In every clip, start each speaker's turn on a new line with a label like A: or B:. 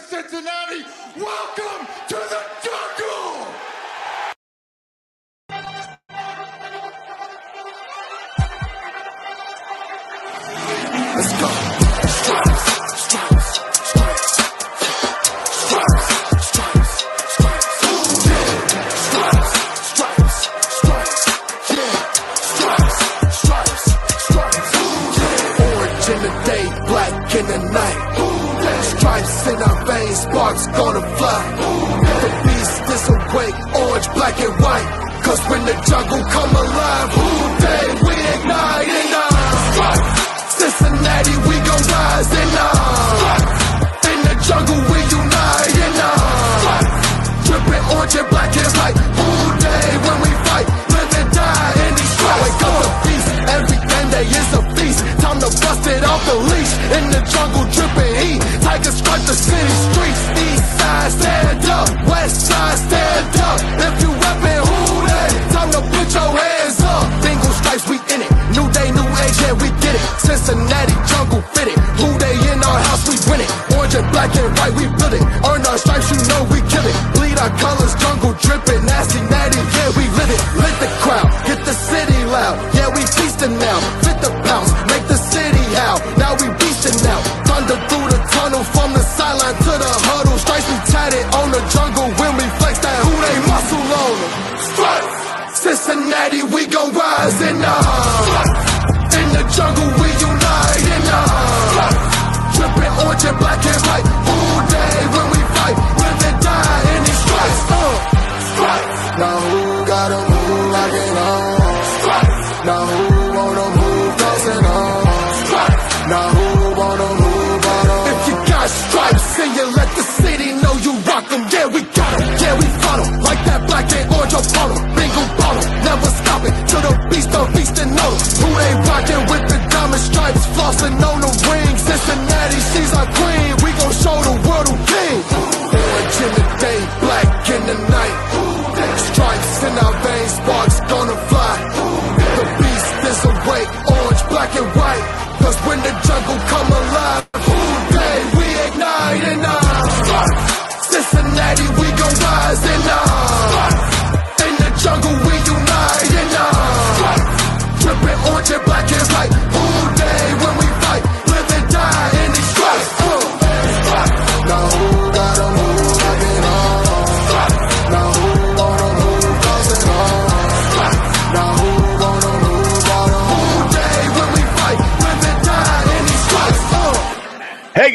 A: Cincinnati, welcome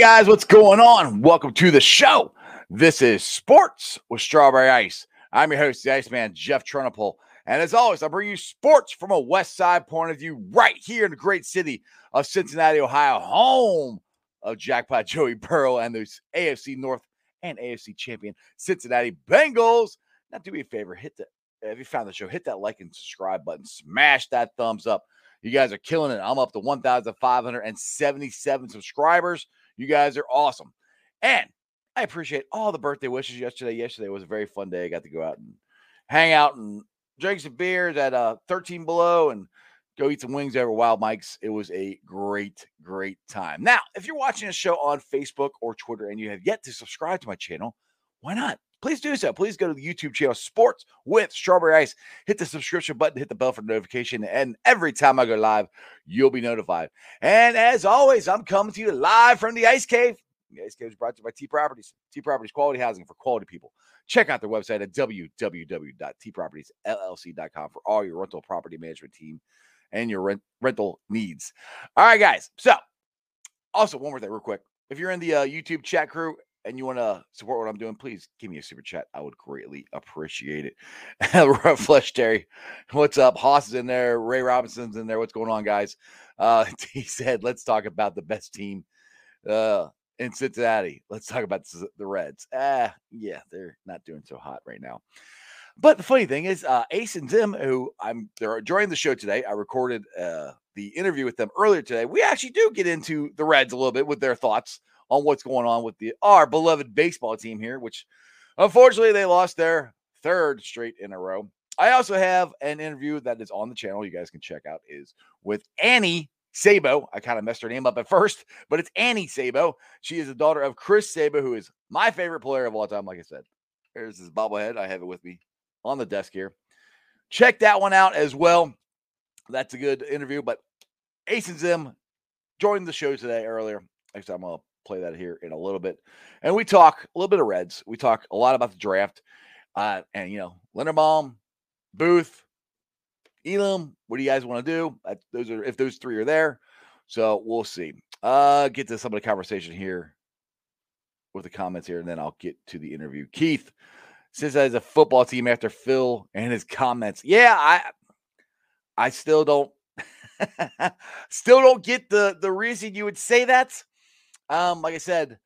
B: guys, what's going on? Welcome to the show. This is Sports with Strawberry Ice. I'm your host, the Iceman, Jeff Trunapole. And as always, I bring you sports from a West Side point of view right here in the great city of Cincinnati, Ohio, home of Jackpot Joey Burrow and those AFC North and AFC champion Cincinnati Bengals. Now, do me a favor, hit the if you found the show, hit that like and subscribe button, smash that thumbs up. You guys are killing it. I'm up to 1,577 subscribers. You guys are awesome. And I appreciate all the birthday wishes yesterday. Yesterday was a very fun day. I got to go out and hang out and drink some beers at uh, 13 Below and go eat some wings over Wild Mike's. It was a great, great time. Now, if you're watching the show on Facebook or Twitter and you have yet to subscribe to my channel, why not? Please do so. Please go to the YouTube channel Sports with Strawberry Ice. Hit the subscription button, hit the bell for notification, and every time I go live, you'll be notified. And as always, I'm coming to you live from the Ice Cave. The Ice Cave is brought to you by T Properties. T Properties quality housing for quality people. Check out their website at www.tpropertiesllc.com for all your rental property management team and your rent, rental needs. All right, guys. So, also one more thing, real quick. If you're in the uh, YouTube chat crew and you want to support what I'm doing, please give me a super chat. I would greatly appreciate it. Flesh Terry, what's up? Haas is in there. Ray Robinson's in there. What's going on, guys? Uh, he said, let's talk about the best team uh, in Cincinnati. Let's talk about the Reds. Ah, yeah, they're not doing so hot right now. But the funny thing is, uh, Ace and Zim, who I'm they're joining the show today. I recorded uh, the interview with them earlier today. We actually do get into the Reds a little bit with their thoughts on what's going on with the our beloved baseball team here, which unfortunately they lost their third straight in a row. I also have an interview that is on the channel. You guys can check out is with Annie Sabo. I kind of messed her name up at first, but it's Annie Sabo. She is the daughter of Chris Sabo, who is my favorite player of all time. Like I said, there's his bobblehead. I have it with me on the desk here. Check that one out as well. That's a good interview. But Ace and Zim joined the show today earlier. I'm going to play that here in a little bit. And we talk a little bit of Reds. We talk a lot about the draft. Uh, and, you know, Linderbaum, Booth, Elam, what do you guys want to do? Uh, those are if those three are there. So we'll see. Uh, get to some of the conversation here with the comments here, and then I'll get to the interview. Keith says as a football team after Phil and his comments. Yeah, I I still don't still don't get the the reason you would say that. Um, like I said,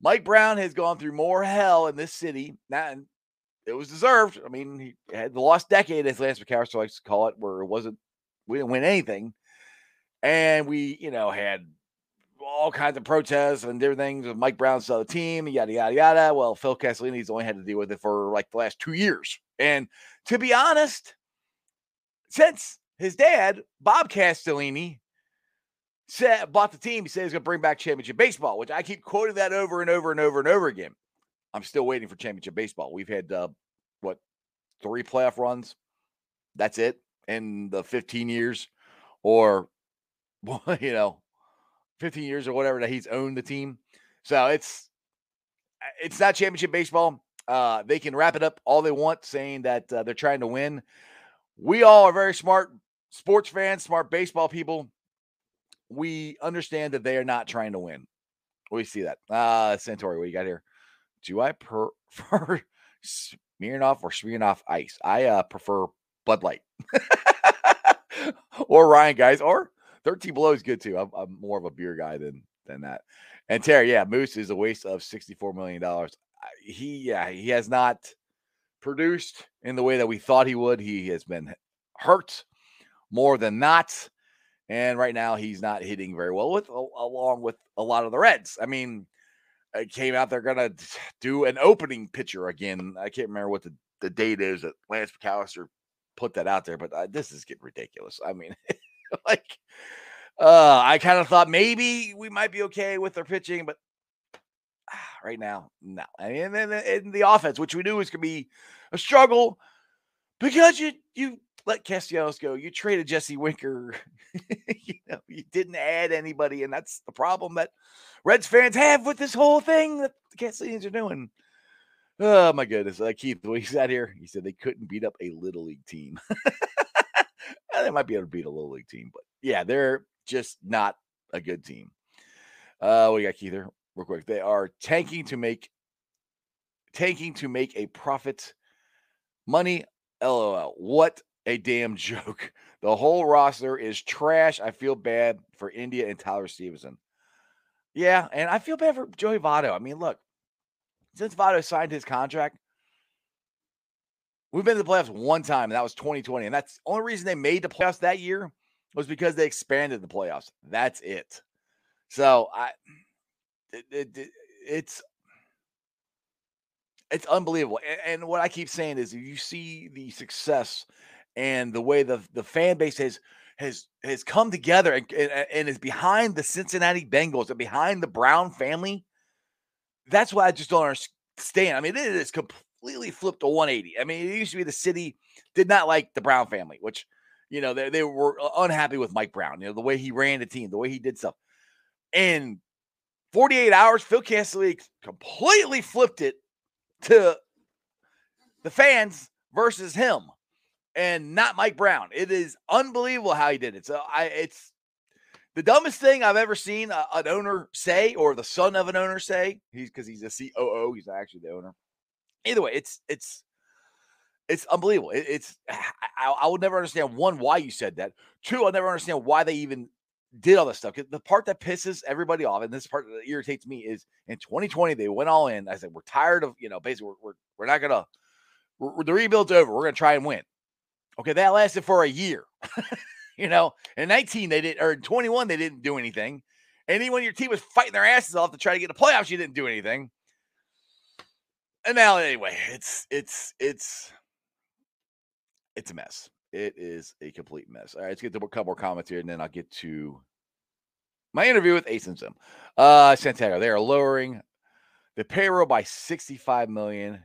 B: Mike Brown has gone through more hell in this city. Now, it was deserved. I mean, he had the lost decade, as Lance McAllister likes to call it, where it wasn't we didn't win anything, and we you know had all kinds of protests and different things with Mike Brown's the team, yada yada yada. Well, Phil Castellini's only had to deal with it for like the last two years, and to be honest, since his dad Bob Castellini said bought the team, he said he's going to bring back championship baseball, which I keep quoting that over and over and over and over again. I'm still waiting for championship baseball. We've had uh, what three playoff runs. That's it in the 15 years, or you know, 15 years or whatever that he's owned the team. So it's it's not championship baseball. Uh, they can wrap it up all they want, saying that uh, they're trying to win. We all are very smart sports fans, smart baseball people. We understand that they are not trying to win. We see that. Uh Santori, what you got here? Do I prefer Smirnoff or Smirnoff Ice? I uh, prefer Bud Light or Ryan, guys, or 13 Below is good too. I'm, I'm, more of a beer guy than than that. And Terry, yeah, Moose is a waste of 64 million dollars. He, yeah, he has not produced in the way that we thought he would. He has been hurt more than not. And right now, he's not hitting very well with along with a lot of the Reds. I mean, it came out they're gonna do an opening pitcher again. I can't remember what the, the date is that Lance McAllister put that out there, but uh, this is getting ridiculous. I mean, like, uh, I kind of thought maybe we might be okay with their pitching, but right now, no. And then in the offense, which we knew was gonna be a struggle because you you let Castellanos go. You traded Jesse Winker. you know, you didn't add anybody, and that's the problem that Reds fans have with this whole thing that the Castellanos are doing. Oh my goodness. Uh, Keith, when he sat here, he said they couldn't beat up a little league team. they might be able to beat a little league team, but yeah, they're just not a good team. Uh, you got, Keith? Here, real quick. They are tanking to make tanking to make a profit. Money, lol. What a damn joke. The whole roster is trash. I feel bad for India and Tyler Stephenson. Yeah, and I feel bad for Joey Votto. I mean, look, since Votto signed his contract, we've been to the playoffs one time, and that was 2020. And that's the only reason they made the playoffs that year was because they expanded the playoffs. That's it. So I, it, it, it's it's unbelievable. And, and what I keep saying is, you see the success and the way the the fan base has has has come together and, and, and is behind the Cincinnati Bengals and behind the Brown family. That's why I just don't understand. I mean, it is completely flipped to 180. I mean, it used to be the city did not like the Brown family, which you know they, they were unhappy with Mike Brown. You know the way he ran the team, the way he did stuff. In 48 hours, Phil Castellini completely flipped it to the fans versus him and not Mike Brown. It is unbelievable how he did it. So I it's the dumbest thing I've ever seen a, an owner say or the son of an owner say. He's because he's a COO, he's actually the owner. Either way, it's it's it's unbelievable. It, it's ah, I, I would never understand one why you said that. Two, I'll never understand why they even did all this stuff. The part that pisses everybody off, and this part that irritates me, is in 2020 they went all in. I said we're tired of you know basically we're we're, we're not gonna we're, the rebuild's over. We're gonna try and win. Okay, that lasted for a year. you know, in 19 they did or in 21 they didn't do anything. And even when your team was fighting their asses off to try to get the playoffs, you didn't do anything. And now anyway, it's it's it's it's a mess. It is a complete mess. All right, let's get to a couple more comments here, and then I'll get to my interview with Ace and Zim. Uh, Santiago, they are lowering the payroll by 65 million,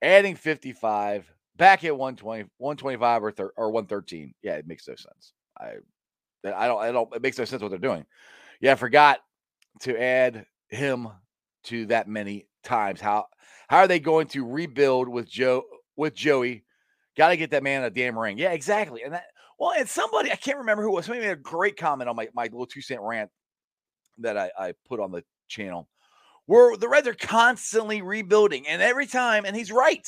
B: adding 55, back at 120, 125 or, thir- or 113. Yeah, it makes no sense. I, I don't, I don't, it makes no sense what they're doing. Yeah, I forgot to add him to that many times. How, how are they going to rebuild with Joe, with Joey? Got to get that man a damn ring. Yeah, exactly. And that, well, and somebody, I can't remember who was, somebody made a great comment on my, my little two cent rant that I, I put on the channel where the Reds are constantly rebuilding. And every time, and he's right,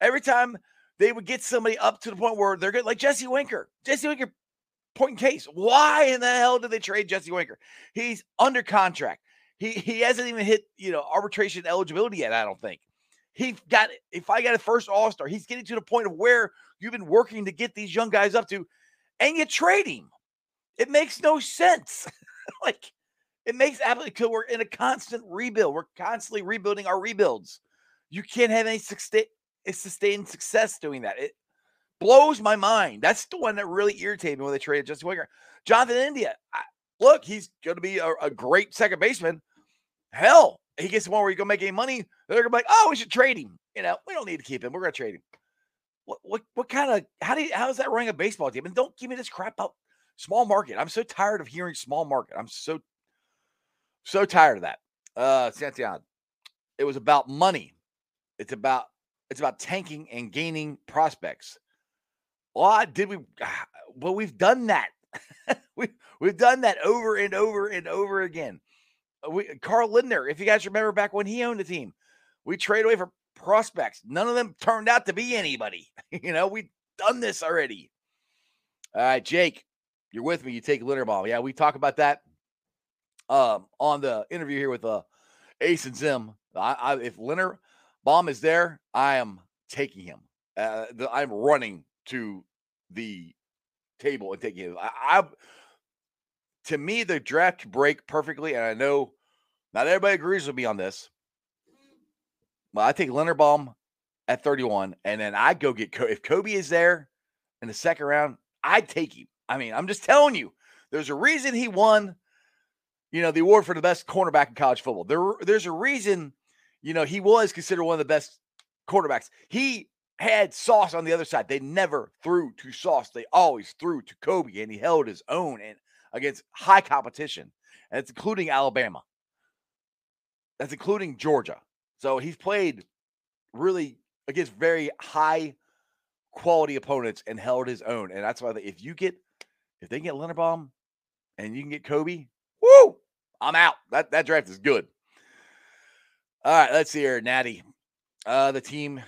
B: every time they would get somebody up to the point where they're good, like Jesse Winker. Jesse Winker, point in case. Why in the hell did they trade Jesse Winker? He's under contract. He he hasn't even hit, you know, arbitration eligibility yet, I don't think. He got if I got a first all-star, he's getting to the point of where you've been working to get these young guys up to, and you trade him. It makes no sense. like it makes absolutely because we're in a constant rebuild. We're constantly rebuilding our rebuilds. You can't have any sustain, sustained success doing that. It blows my mind. That's the one that really irritated me when they traded Justin Winger. Jonathan India, I, look, he's going to be a, a, great second baseman. Hell, he gets one where going to make any money. They're going to be like, oh, we should trade him. You know, we don't need to keep him. We're going to trade him. What, what, what kind of, how do you, how does that ring a baseball team? And don't give me this crap about small market. I'm so tired of hearing small market. I'm so so tired of that. Uh Santiago. It was about money. It's about it's about tanking and gaining prospects. Well, did we well, we've done that. we we've done that over and over and over again. We Carl Lindner, if you guys remember back when he owned the team, we trade away for prospects. None of them turned out to be anybody. you know, we've done this already. All right, Jake, you're with me. You take Linderbaum. Yeah, we talk about that um, on the interview here with uh, Ace and Zim. I, I, if Leonard Baum is there, I am taking him. Uh, the, I'm running to the table and taking him. I, I, to me, the draft break perfectly, and I know not everybody agrees with me on this. But I take Leonard Baum at 31, and then I go get Coby. If Coby is there in the second round, I'd take him. I mean, I'm just telling you, there's a reason he won you know, the award for the best cornerback in college football. There, there's a reason, you know, he was considered one of the best quarterbacks. He had Sauce on the other side. They never threw to Sauce. They always threw to Coby, and he held his own and against high competition. And it's including Alabama. That's including Georgia. So he's played really against very high quality opponents and held his own. And that's why if you get if they get Linderbaum and you can get Coby, woo, I'm out. That that draft is good. All right, let's see here, Natty. Uh, the team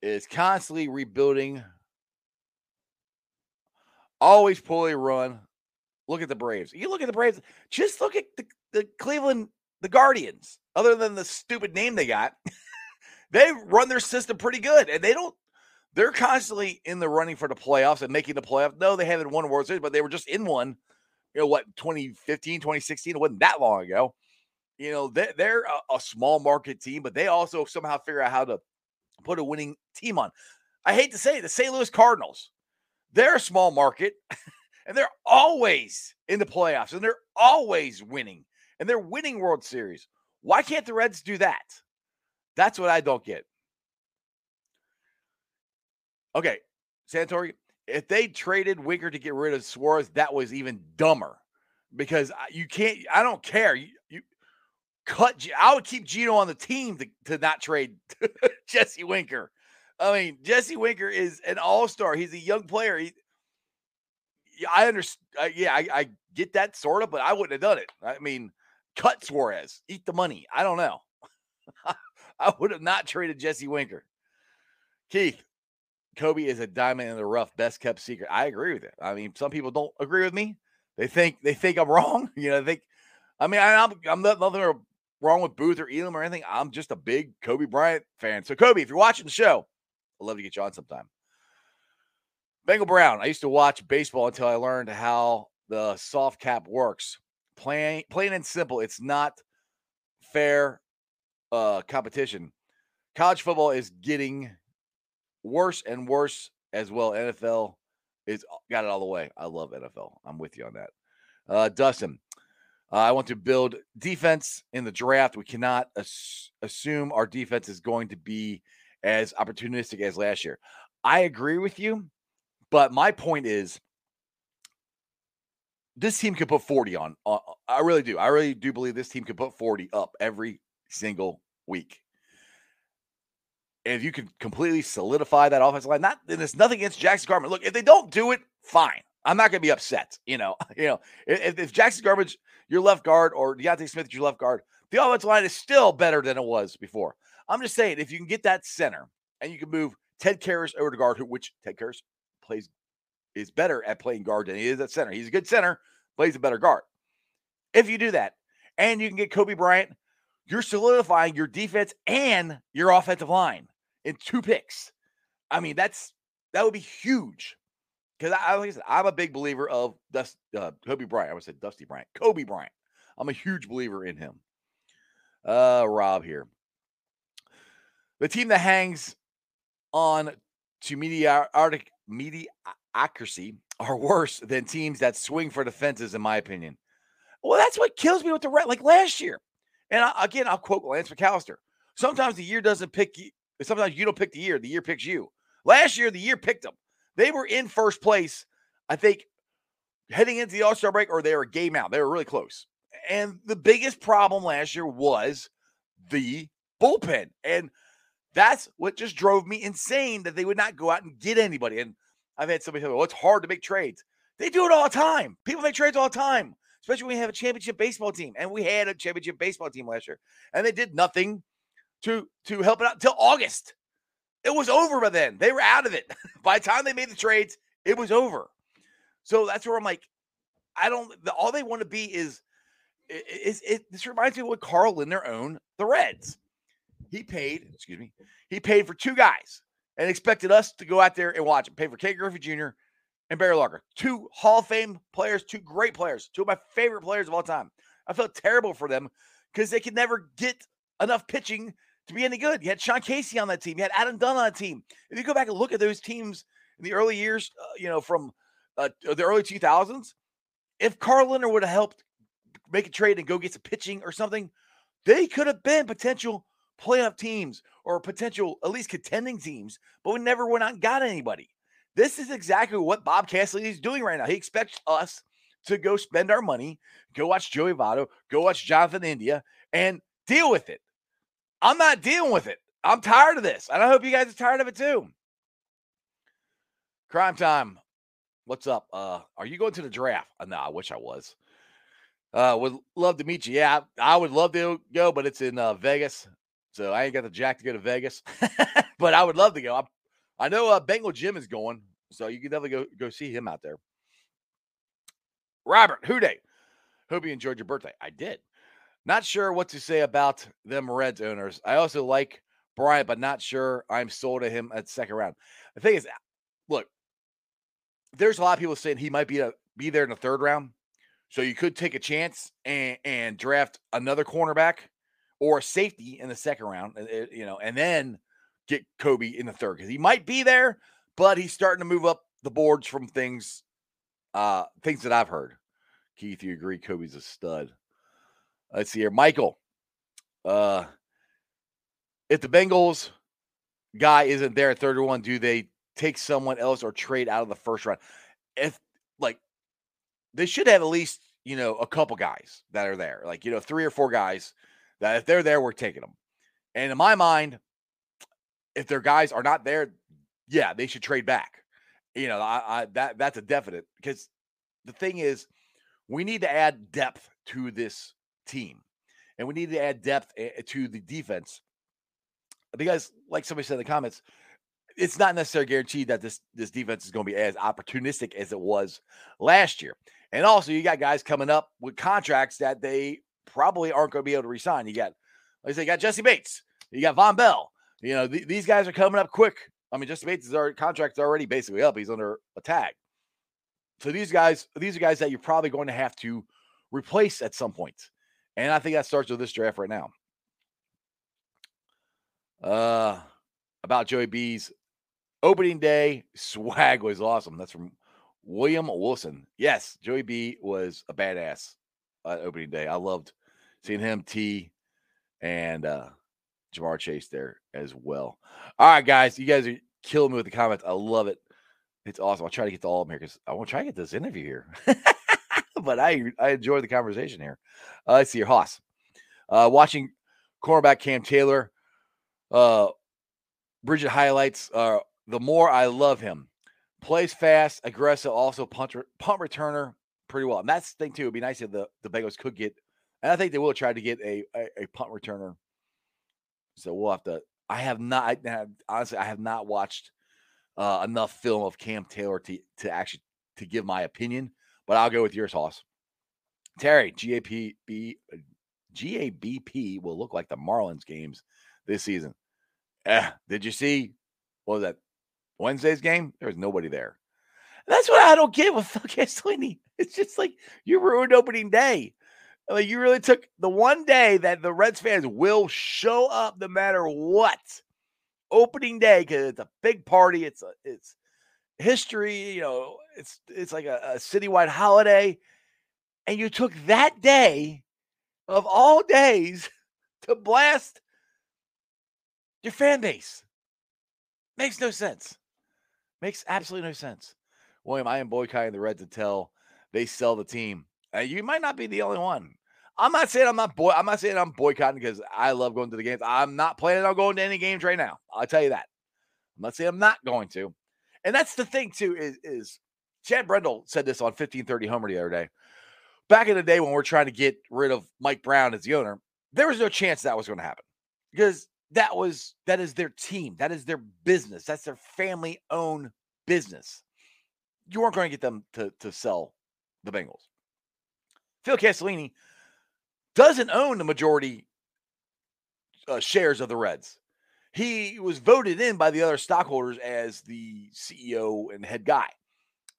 B: is constantly rebuilding, always poorly run. Look at the Braves. You look at the Braves. Just look at the, the Cleveland, the Guardians. Other than the stupid name they got, they run their system pretty good, and they don't. They're constantly in the running for the playoffs and making the playoffs. No, they haven't won World Series, but they were just in one you know what 2015 2016 it wasn't that long ago you know they're, a, a, small market team but they also somehow figure out how to put a winning team on i hate to say it, the st louis cardinals they're a small market and they're always in the playoffs and they're always winning and they're winning world series why can't the reds do that that's what i don't get okay santori if they traded Winker to get rid of Suarez, that was even dumber because you can't. I don't care. Cut. I would keep Geno on the team to, to not trade Jesse Winker. I mean, Jesse Winker is an all star. He's a young player. He, I understand. Uh, yeah, I, I get that sort of, but I wouldn't have done it. I mean, cut Suarez, eat the money. I don't know. I would have not traded Jesse Winker. Keith, Coby is a diamond in the rough, best kept secret. I agree with it. I mean, some people don't agree with me. They think they think I'm wrong. You know, they think. I mean, I, am I'm not, nothing wrong with Booth or Elam or anything. I'm just a big Coby Bryant fan. So, Coby, if you're watching the show, I'd love to get you on sometime. Bengal Brown. I used to watch baseball until I learned how the soft cap works. Plain, plain and simple. It's not fair uh, competition. College football is getting worse and worse as well. NFL is got it all the way. I love NFL. I'm with you on that. Uh, Dustin, uh, I want to build defense in the draft. We cannot ass- assume our defense is going to be as opportunistic as last year. I agree with you, but my point is this team could put 40 on. Uh, I really do. I really do believe this team could put 40 up every single week. And if you can completely solidify that offensive line, not then it's nothing against Jackson Garbage. Look, if they don't do it, fine. I'm not going to be upset. You know, you know, if, if Jackson Garbage, your left guard, or D'Ante Smith, your left guard, the offensive line is still better than it was before. I'm just saying, if you can get that center and you can move Ted Karras over to guard, who which Ted Karras plays is better at playing guard than he is at center. He's a good center, plays a better guard. If you do that, and you can get Coby Bryant, you're solidifying your defense and your offensive line in two picks. I mean, that's that would be huge. Because I, like I said, I'm a big believer of Dust, uh, Coby Bryant. I would say Dusty Bryant, Coby Bryant. I'm a huge believer in him. Uh, Rob here. The team that hangs on to mediocrity, mediocrity are worse than teams that swing for defenses, in my opinion. Well, that's what kills me with the red. Like last year, and I, again, I'll quote Lance McAllister. Sometimes the year doesn't pick you. Sometimes you don't pick the year. The year picks you. Last year, the year picked them. They were in first place, I think, heading into the All Star break, or they were a game out. They were really close. And the biggest problem last year was the bullpen. And that's what just drove me insane that they would not go out and get anybody. And I've had somebody tell me, well, it's hard to make trades. They do it all the time. People make trades all the time, especially when we have a championship baseball team. And we had a championship baseball team last year. And they did nothing to to help it out until August. It was over by then. They were out of it. by the time they made the trades, it was over. So that's where I'm like, I don't. The, all they want to be is, is, is it. This reminds me of what Carl Lindner owned the Reds. He paid, excuse me, he paid for two guys and expected us to go out there and watch him. Pay for Ken Griffey Jr. and Barry Larkin, two Hall of Fame players, two great players, two of my favorite players of all time. I felt terrible for them because they could never get enough pitching to be any good. You had Sean Casey on that team. You had Adam Dunn on that team. If you go back and look at those teams in the early years, uh, you know, from uh, the early 2000s, if Carl Lindner would have helped make a trade and go get some pitching or something, they could have been potential playoff teams or potential at least contending teams, but we never went out and got anybody. This is exactly what Bob Cassidy is doing right now. He expects us to go spend our money, go watch Joey Votto, go watch Jonathan India, and deal with it. I'm not dealing with it. I'm tired of this. And I hope you guys are tired of it too. Crime time. What's up? Uh, are you going to the draft? Uh, no, I wish I was. Uh, would love to meet you. Yeah, I would love to go, but it's in uh, Vegas, so I ain't got the jack to go to Vegas. but I would love to go. I'm, i know uh, Bengal Jim is going, so you can definitely go go see him out there. Robert Houday, hope you enjoyed your birthday. I did. Not sure what to say about them Reds owners. I also like Bryant, but not sure I'm sold to him at second round. The thing is, look, there's a lot of people saying he might be a, be there in the third round. So you could take a chance and, and draft another cornerback or a safety in the second round, you know, and then get Coby in the third because he might be there, but he's starting to move up the boards from things, uh, things that I've heard. Keith, you agree? Coby's a stud. Let's see here, Michael. Uh, if the Bengals guy isn't there at 31, do they take someone else or trade out of the first round? If like they should have at least you know a couple guys that are there, like you know three or four guys that if they're there, we're taking them. And in my mind, if their guys are not there, yeah, they should trade back. You know, I, I that that's a definite because the thing is, we need to add depth to this team, and we need to add depth eh, to the defense because, like somebody said in the comments, it's not necessarily guaranteed that this this defense is going to be as opportunistic as it was last year. And also, you got guys coming up with contracts that they probably aren't going to be able to resign. You got, like I said, you got Jessie Bates, you got Vonn Bell. You know, th- these guys are coming up quick. I mean, Jessie Bates' our contract's already basically up. He's under a tag. So these guys, these are guys that you're probably going to have to replace at some point. And I think that starts with this draft right now. Uh about Joey B's opening day swag was awesome. That's from William Wilson. Yes, Joey B was a badass uh, opening day. I loved seeing him, Tee, and uh Ja'Marr Chase there as well. All right, guys, you guys are killing me with the comments. I love it. It's awesome. I'll try to get to all of them here because I want to try to get this interview here. but I I enjoy the conversation here. Uh, see your Haas. Uh, watching cornerback Cam Taylor. Uh, Bridget highlights. Uh, the more I love him, plays fast, aggressive, also punt punt returner pretty well. And that's the thing too. It'd be nice if the the Bengals could get, and I think they will try to get a a, a punt returner. So we'll have to. I have not. I honestly, I have not watched uh, enough film of Cam Taylor to to actually to give my opinion. But I'll go with yours, Hoss. Terry, GAPB, GABP will look like the Marlins games this season. Eh, did you see what was that Wednesday's game? There was nobody there. That's what I don't get with Phil Castellini. It's just like you ruined opening day. Like you really took the one day that the Reds fans will show up no matter what. Opening day because it's a big party. It's a it's history. You know, it's it's like a, a citywide holiday, and you took that day of all days to blast your fan base. Makes no sense. Makes absolutely no sense. William, I am boycotting the Reds until they sell the team. Uh, you might not be the only one. I'm not saying I'm not boy. I'm not saying I'm boycotting because I love going to the games. I'm not planning on going to any games right now. I'll tell you that. I'm not saying I'm not going to. And that's the thing too. Is is Chad Brendel said this on 1530 Homer the other day. Back in the day when we're trying to get rid of Mike Brown as the owner, there was no chance that was going to happen because that was that is their team, that is their business, that's their family owned business. You weren't going to get them to to sell the Bengals. Phil Castellini doesn't own the majority uh, shares of the Reds. He was voted in by the other stockholders as the CEO and head guy.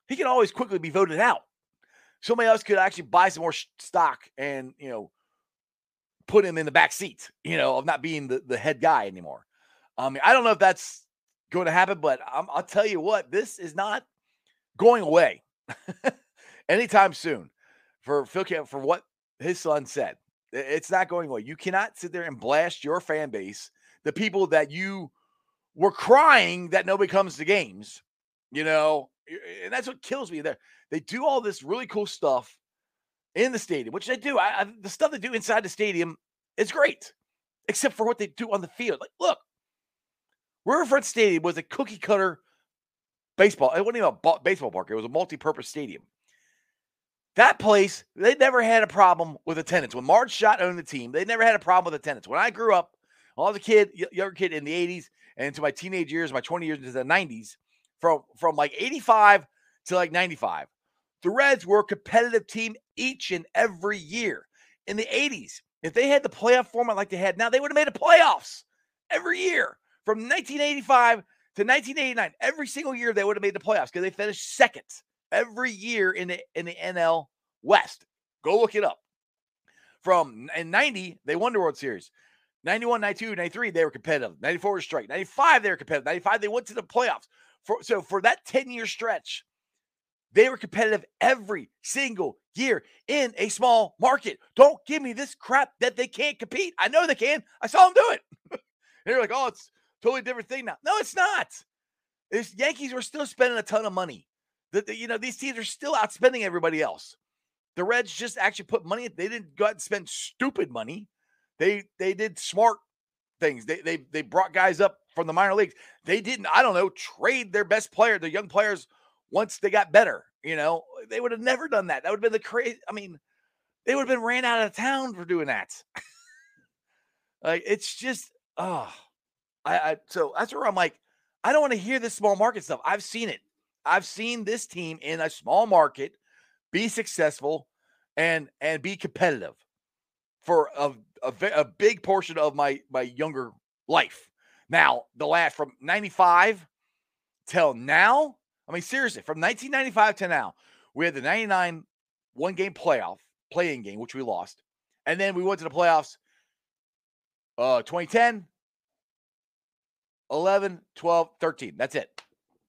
B: He can always quickly be voted out. Somebody else could actually buy some more stock and you know put him in the back seat, you know, of not being the, the head guy anymore. I mean, I don't know if that's going to happen, but i will tell you what, this is not going away anytime soon for Phil Camp for what his son said. It's not going away. You cannot sit there and blast your fan base, the people that you were crying that nobody comes to games, you know, and that's what kills me. There, they do all this really cool stuff in the stadium, which they do. I, I, the stuff they do inside the stadium is great, except for what they do on the field. Like, look, Riverfront Stadium was a cookie cutter baseball. It wasn't even a baseball park. It was a multi-purpose stadium. That place, they never had a problem with attendance. When Marge Schott owned the team, they never had a problem with attendance. When I grew up, I was a kid, younger kid in the 80s and into my teenage years, my 20 years into the 90s, from, from like 85 to like 95, the Reds were a competitive team each and every year. In the 80s, if they had the playoff format like they had now, they would have made the playoffs every year from 1985 to 1989. Every single year they would have made the playoffs because they finished second every year in the in the NL West. Go look it up. From in 90, they won the World Series. 91, 92, 93, they were competitive. 94 was straight. 95, they were competitive. 95, they went to the playoffs. For, so for that 10 year stretch, they were competitive every single year in a small market. Don't give me this crap that they can't compete. I know they can. I saw them do it. they're like, oh, it's totally different thing now. No, it's not. This Yankees were still spending a ton of money. The, the, you know, these teams are still outspending everybody else. The Reds just actually put money. They didn't go out and spend stupid money. They they did smart things. They they they brought guys up from the minor leagues. They didn't, I don't know, trade their best player, their young players once they got better. You know, they would have never done that. That would have been the crazy. I mean, they would have been ran out of town for doing that. like it's just, oh, I, I so that's where I'm like, I don't want to hear this small market stuff. I've seen it. I've seen this team in a small market be successful and and be competitive for a, a, a big portion of my my younger life. Now, the last from 95 till now, I mean, seriously, from 1995 to now, we had the 99 one game playoff, playing game, which we lost. And then we went to the playoffs uh 2010, 11, 12, 13. That's it.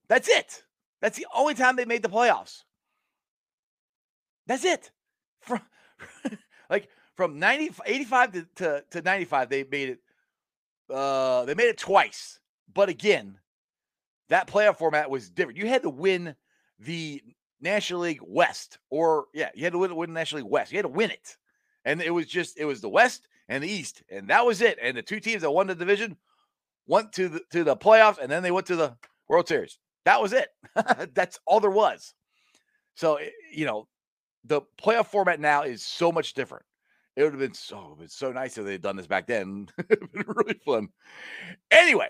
B: That's it. That's the only time they made the playoffs. That's it. From like from 90, 85 to, to, to 95, they made it uh they made it twice. But again, that playoff format was different. You had to win the National League West, or yeah, you had to win, win the National League West. You had to win it. And it was just it was the West and the East, and that was it. And the two teams that won the division went to the to the playoffs, and then they went to the World Series. That was it. That's all there was. So eh, you know, the playoff format now is so much different. It would have been so been so nice if they'd done this back then. It'd been really fun. Anyway,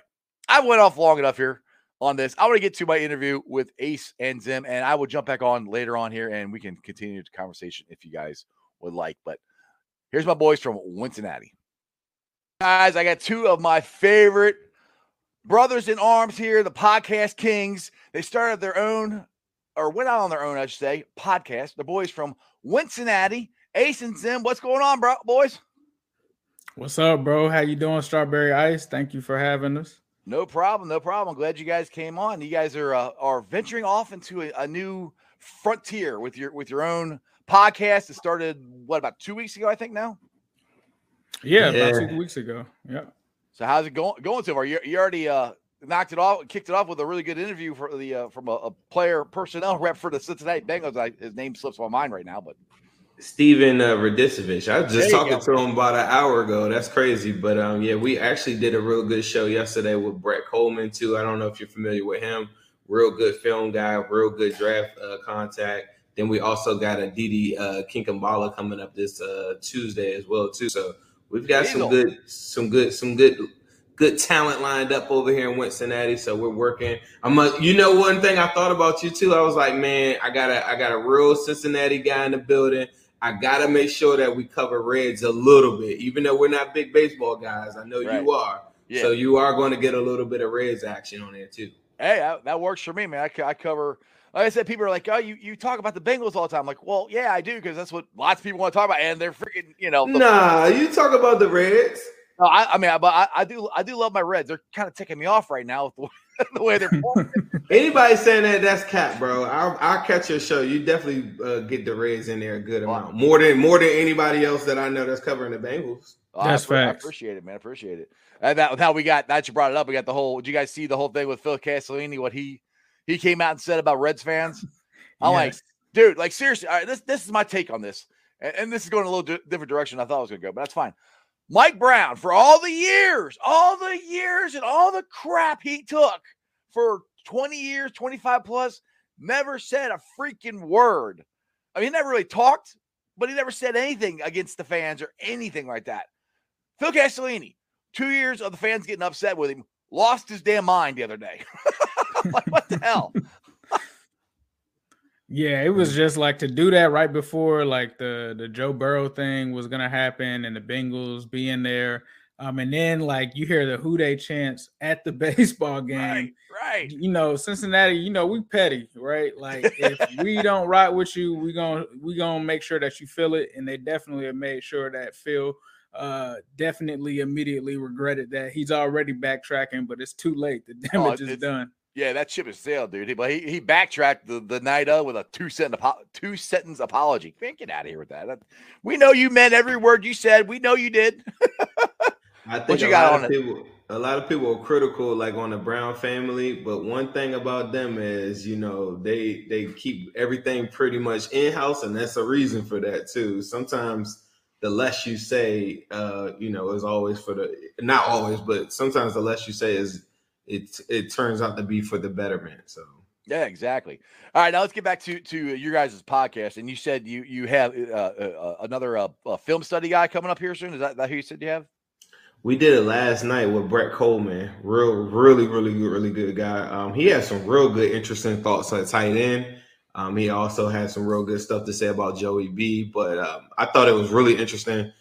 B: I went off long enough here on this. I want to get to my interview with Ace and Zim, and I will jump back on later on here, and we can continue the conversation if you guys would like. But here's my boys from Cincinnati. Guys, I got two of my favorite brothers in arms here, the podcast kings. They started their own, or went out on their own, I should say, podcast. The boys from Cincinnati. Ace and Zim, what's going on, bro, boys?
C: What's up, bro? How you doing, Strawberry Ice? Thank you for having us.
B: No problem, no problem. Glad you guys came on. You guys are uh, are venturing off into a, a, new frontier with your with your own podcast. It started what about two weeks ago, I think. Now,
C: yeah, yeah. about two weeks ago. Yeah.
B: So how's it going going so far? You you already uh, knocked it off, kicked it off with a really good interview for the uh, from a, a player personnel rep for the Cincinnati Bengals. I, his name slips my mind right now, but
D: Steven uh, Radicevic. I was just talking to him about an hour ago. That's crazy. But um, yeah, we actually did a real good show yesterday with Brett Coleman too. I don't know if you're familiar with him. Real good film guy, real good draft uh, contact. Then we also got a Didi uh, Kinkambala coming up this uh, Tuesday as well too. So we've got some good, some good, some good, good talent lined up over here in Cincinnati. So we're working. I'm a, you know, one thing I thought about you too. I was like, man, I got a, I got a real Cincinnati guy in the building. I gotta make sure that we cover Reds a little bit, even though we're not big baseball guys. I know right. you are, yeah. so you are going to get a little bit of Reds action on there too.
B: Hey, I, that works for me, man. I, I cover. Like I said, people are like, "Oh, you, you talk about the Bengals all the time." I'm like, well, yeah, I do because that's what lots of people want to talk about, and they're freaking, you know.
D: Nah, you talk about the Reds.
B: No, I, I mean, but I, I, do, I do love my Reds. They're kind of ticking me off right now with the, the way they're.
D: Anybody saying that that's cap, bro. I'll, I'll catch your show. You definitely uh, get the Reds in there a good amount, more than more than anybody else that I know that's covering the Bengals.
C: Oh, that's
B: I,
C: facts.
B: I appreciate it, man. I appreciate it. And that now we got that you brought it up. We got the whole. Did you guys see the whole thing with Phil Castellini? What he he came out and said about Reds fans? I'm yes. like, dude, like seriously. All right, this this is my take on this, and, and this is going a little di- different direction I thought it was going to go, but that's fine. Mike Brown, for all the years, all the years, and all the crap he took for 20 years, 25 plus, never said a freaking word. I mean, he never really talked, but he never said anything against the fans or anything like that. Phil Castellini, two years of the fans getting upset with him, lost his damn mind the other day. like, what the hell?
C: Yeah, it was just like to do that right before like the the Joe Burrow thing was gonna happen and the Bengals being there. Um, and then like you hear the Who Dey chants at the baseball game.
B: Right, right.
C: You know, Cincinnati, you know, we petty, right? Like if we don't ride with you, we gonna we gonna make sure that you feel it. And they definitely have made sure that Phil uh definitely immediately regretted that he's already backtracking, but it's too late. The oh, damage oh, is done.
B: Yeah, that ship is sailed, dude. But he, he backtracked the, the night of with a two sentence two sentence apology. Man, get out of here with that. We know you meant every word you said. We know you did.
D: I think what you got on people, it? A lot of people are critical, like on the Brown family. But one thing about them is, you know, they they keep everything pretty much in house, and that's a reason for that too. Sometimes the less you say, uh, you know, is always for the not always, but sometimes the less you say is it it turns out to be for the betterment. So
B: yeah, exactly. All right, now let's get back to to your guys' podcast. And you said you you have uh, uh, uh another uh, film study guy coming up here soon. Is that, that who you said you have?
D: We did it last night with Brett Coleman. Real, really, really good, really good guy. Um, he has some real good, interesting thoughts at tight end. Um, he also had some real good stuff to say about Joey B. But um, I thought it was really interesting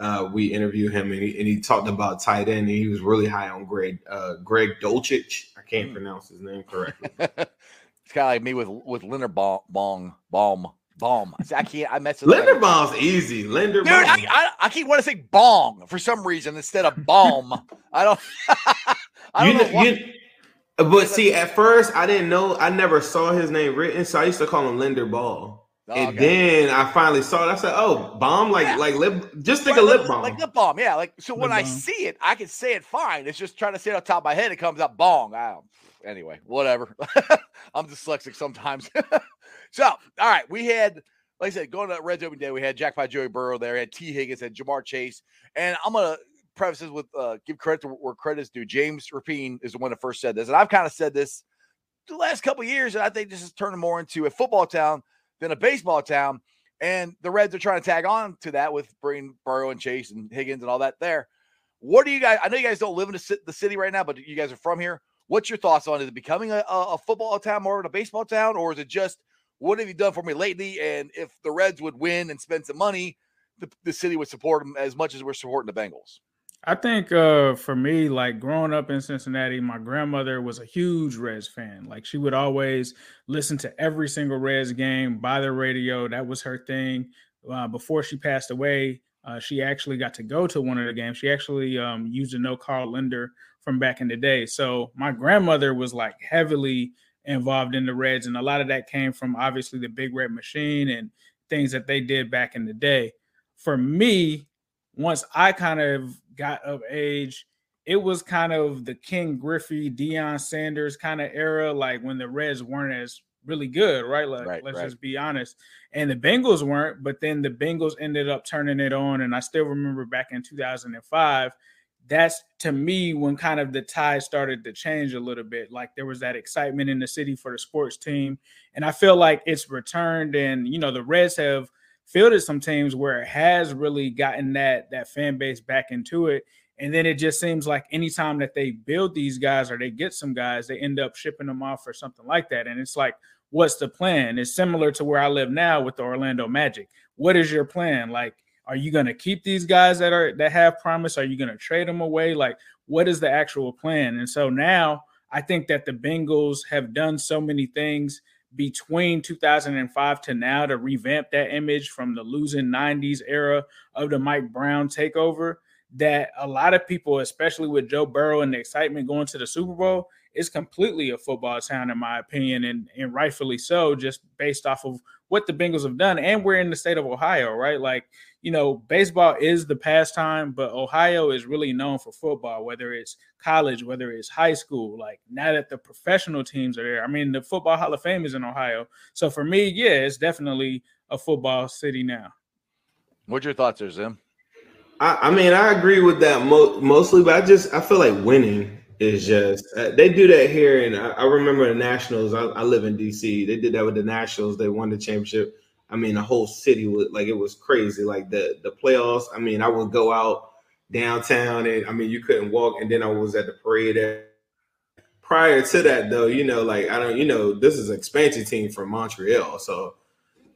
D: uh, we interviewed him and he, and he, talked about tight end and he was really high on Greg uh, Greg Dulcich. I can't mm. pronounce his name correctly. it's
B: kind of like me with with Leonard Bong Bong Baum. Baum. I can't. I mess
D: with Linderbaum's easy. Linderbaum. Dude,
B: I, I, I, keep wanting to say bong for some reason instead of bomb. I don't. I don't you, know. You,
D: but see, at first I didn't know. I never saw his name written, so I used to call him Linder Ball. Oh, and then I finally saw it. I said, "Oh, bomb! Like, yeah. like lip. Just think right, a lip balm,
B: like lip balm. Yeah, like so. Lip when balm. I see it, I can say it fine. It's just trying to say it on top of my head. It comes out bong. I don't, anyway, whatever. I'm dyslexic sometimes. so, all right, we had, like I said, going to Reds Open Day, we had Jack by Joey Burrow there, had Tee Higgins, had Ja'Marr Chase, and I'm gonna preface this with uh, give credit to where credit is due. James Rapien is the one that first said this, and I've kind of said this the last couple years, and I think this is turning more into a football town than a baseball town. And the Reds are trying to tag on to that with bringing Burrow and Chase and Higgins and all that there. What do you guys? I know you guys don't live in the city right now, but you guys are from here. What's your thoughts on it? Is it becoming a, a football town more than a baseball town, or is it just what have you done for me lately? And if the Reds would win and spend some money, the, the city would support them as much as we're supporting the Bengals.
C: I think uh, for me, like growing up in Cincinnati, my grandmother was a huge Reds fan. Like she would always listen to every single Reds game by the radio. That was her thing. Uh, before she passed away, uh, she actually got to go to one of the games. She actually um, used to know Carl Lindner from back in the day. So my grandmother was like heavily involved in the Reds, and a lot of that came from obviously the Big Red Machine and things that they did back in the day. For me, once I kind of got of age, it was kind of the Ken Griffey, Deion Sanders kind of era, like when the Reds weren't as really good, right? Like right, let's right. just be honest. And the Bengals weren't, but then the Bengals ended up turning it on. And I still remember back in 2005, that's to me when kind of the tide started to change a little bit. Like there was that excitement in the city for the sports team. And I feel like it's returned. And you know, the Reds have fielded some teams where it has really gotten that that fan base back into it. And then it just seems like anytime that they build these guys or they get some guys, they end up shipping them off or something like that. And it's like, what's the plan? It's similar to where I live now with the Orlando Magic. What is your plan? Like, are you going to keep these guys that are that have promise? Are you going to trade them away? Like, what is the actual plan? And so now I think that the Bengals have done so many things between 2005 to now to revamp that image from the losing 90s era of the Mike Brown takeover that a lot of people, especially with Joe Burrow and the excitement going to the Super Bowl, is completely a football town, in my opinion, and, and rightfully so, just based off of what the Bengals have done. And we're in the state of Ohio, right? Like, you know, baseball is the pastime, but Ohio is really known for football, whether it's college, whether it's high school. Like, now that the professional teams are there, I mean, the Football Hall of Fame is in Ohio. So for me, yeah, it's definitely a football city now.
B: What's your thoughts there, Zim?
D: I, I mean, I agree with that mo- mostly, but I just I feel like winning is just uh, they do that here, and I, I remember the Nationals. I, I, live in DC. They did that with the Nationals. They won the championship. I mean, the whole city was like it was crazy. Like the the playoffs. I mean, I would go out downtown, and I mean, you couldn't walk. And then I was at the parade. Prior to that, though, you know, like I don't, you know, this is an expansion team from Montreal, so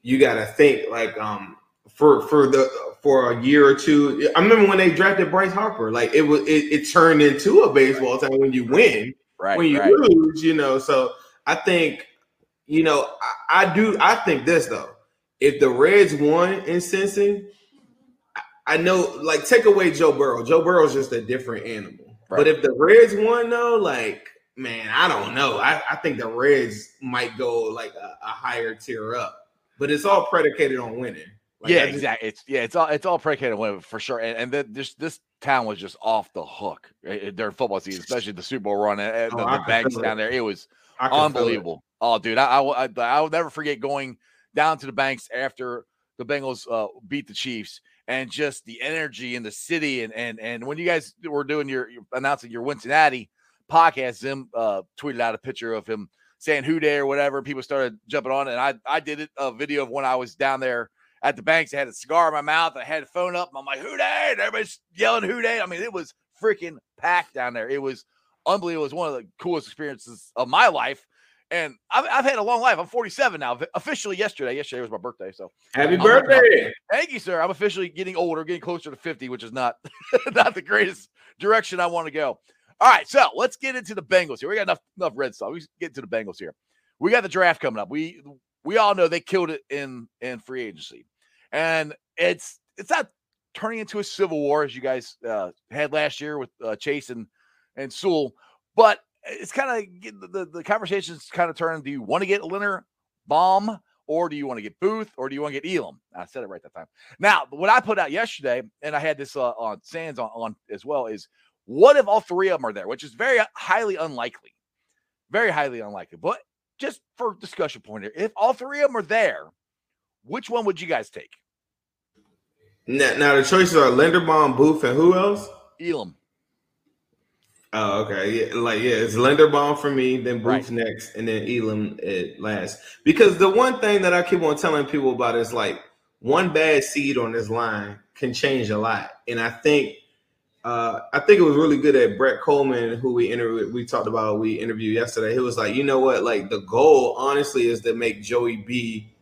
D: you got to think like um for for the for a year or two. I remember when they drafted Bryce Harper, like it was it, it turned into a baseball team when you win. Right. When you right. lose, you know. So I think, you know, I, I, do I think this though. If the Reds won in Cincy, I know like take away Joe Burrow. Joe Burrow's just a different animal. Right. But if the Reds won though, like man, I don't know. I, I think the Reds might go like a, a higher tier up. But it's all predicated on winning.
B: Like, yeah, just, exactly. It's yeah, it's all it's all predicated on winning for sure. And, and then this this town was just off the hook right, during football season, especially the Super Bowl run and, oh, the, the banks down there. It was unbelievable. Oh, dude, I, I I will never forget going down to the banks after the Bengals uh, beat the Chiefs and just the energy in the city and and and when you guys were doing your, your announcing your Cincinnati podcast, Zim uh, tweeted out a picture of him saying "Who Dey" or whatever. People started jumping on, and I I did it a video of when I was down there at the banks. I had a cigar in my mouth. I had a phone up. I'm like, who Dey? And everybody's yelling, who Dey? I mean, it was freaking packed down there. It was unbelievable. It was one of the coolest experiences of my life. And I've, I've had a long life. I'm 47 now. Officially yesterday. Yesterday was my birthday. So
D: happy birthday.
B: Thank you, sir. I'm officially getting older, getting closer to 50, which is not not the greatest direction I want to go. All right, so let's get into the Bengals here. We got enough enough red stuff. We get into the Bengals here. We got the draft coming up. We we all know they killed it in in free agency and it's it's not turning into a civil war as you guys uh, had last year with uh, Chase and and Sewell, but it's kind of the, the, conversations kind of turn. Do you want to get Leonard Baum or do you want to get Booth, or do you want to get Elam? I said it right that time. Now, what I put out yesterday, and I had this uh, on Sands on, on as well, is what if all three of them are there, which is very highly unlikely, very highly unlikely. But just for discussion point here, if all three of them are there, which one would you guys take?
D: Now, now the choices are Linderbaum, Booth, and who else?
B: Elam.
D: Oh, okay. Yeah, like yeah, it's Linderbaum for me, then Booth
B: Right.
D: next, and then Elam at last. Because the one thing that I keep on telling people about is like one bad seed on this line can change a lot. And I think uh I think it was really good at Brett Coleman, who we interviewed, we talked about, we interviewed yesterday. He was like, you know what, like the goal honestly is to make Joey B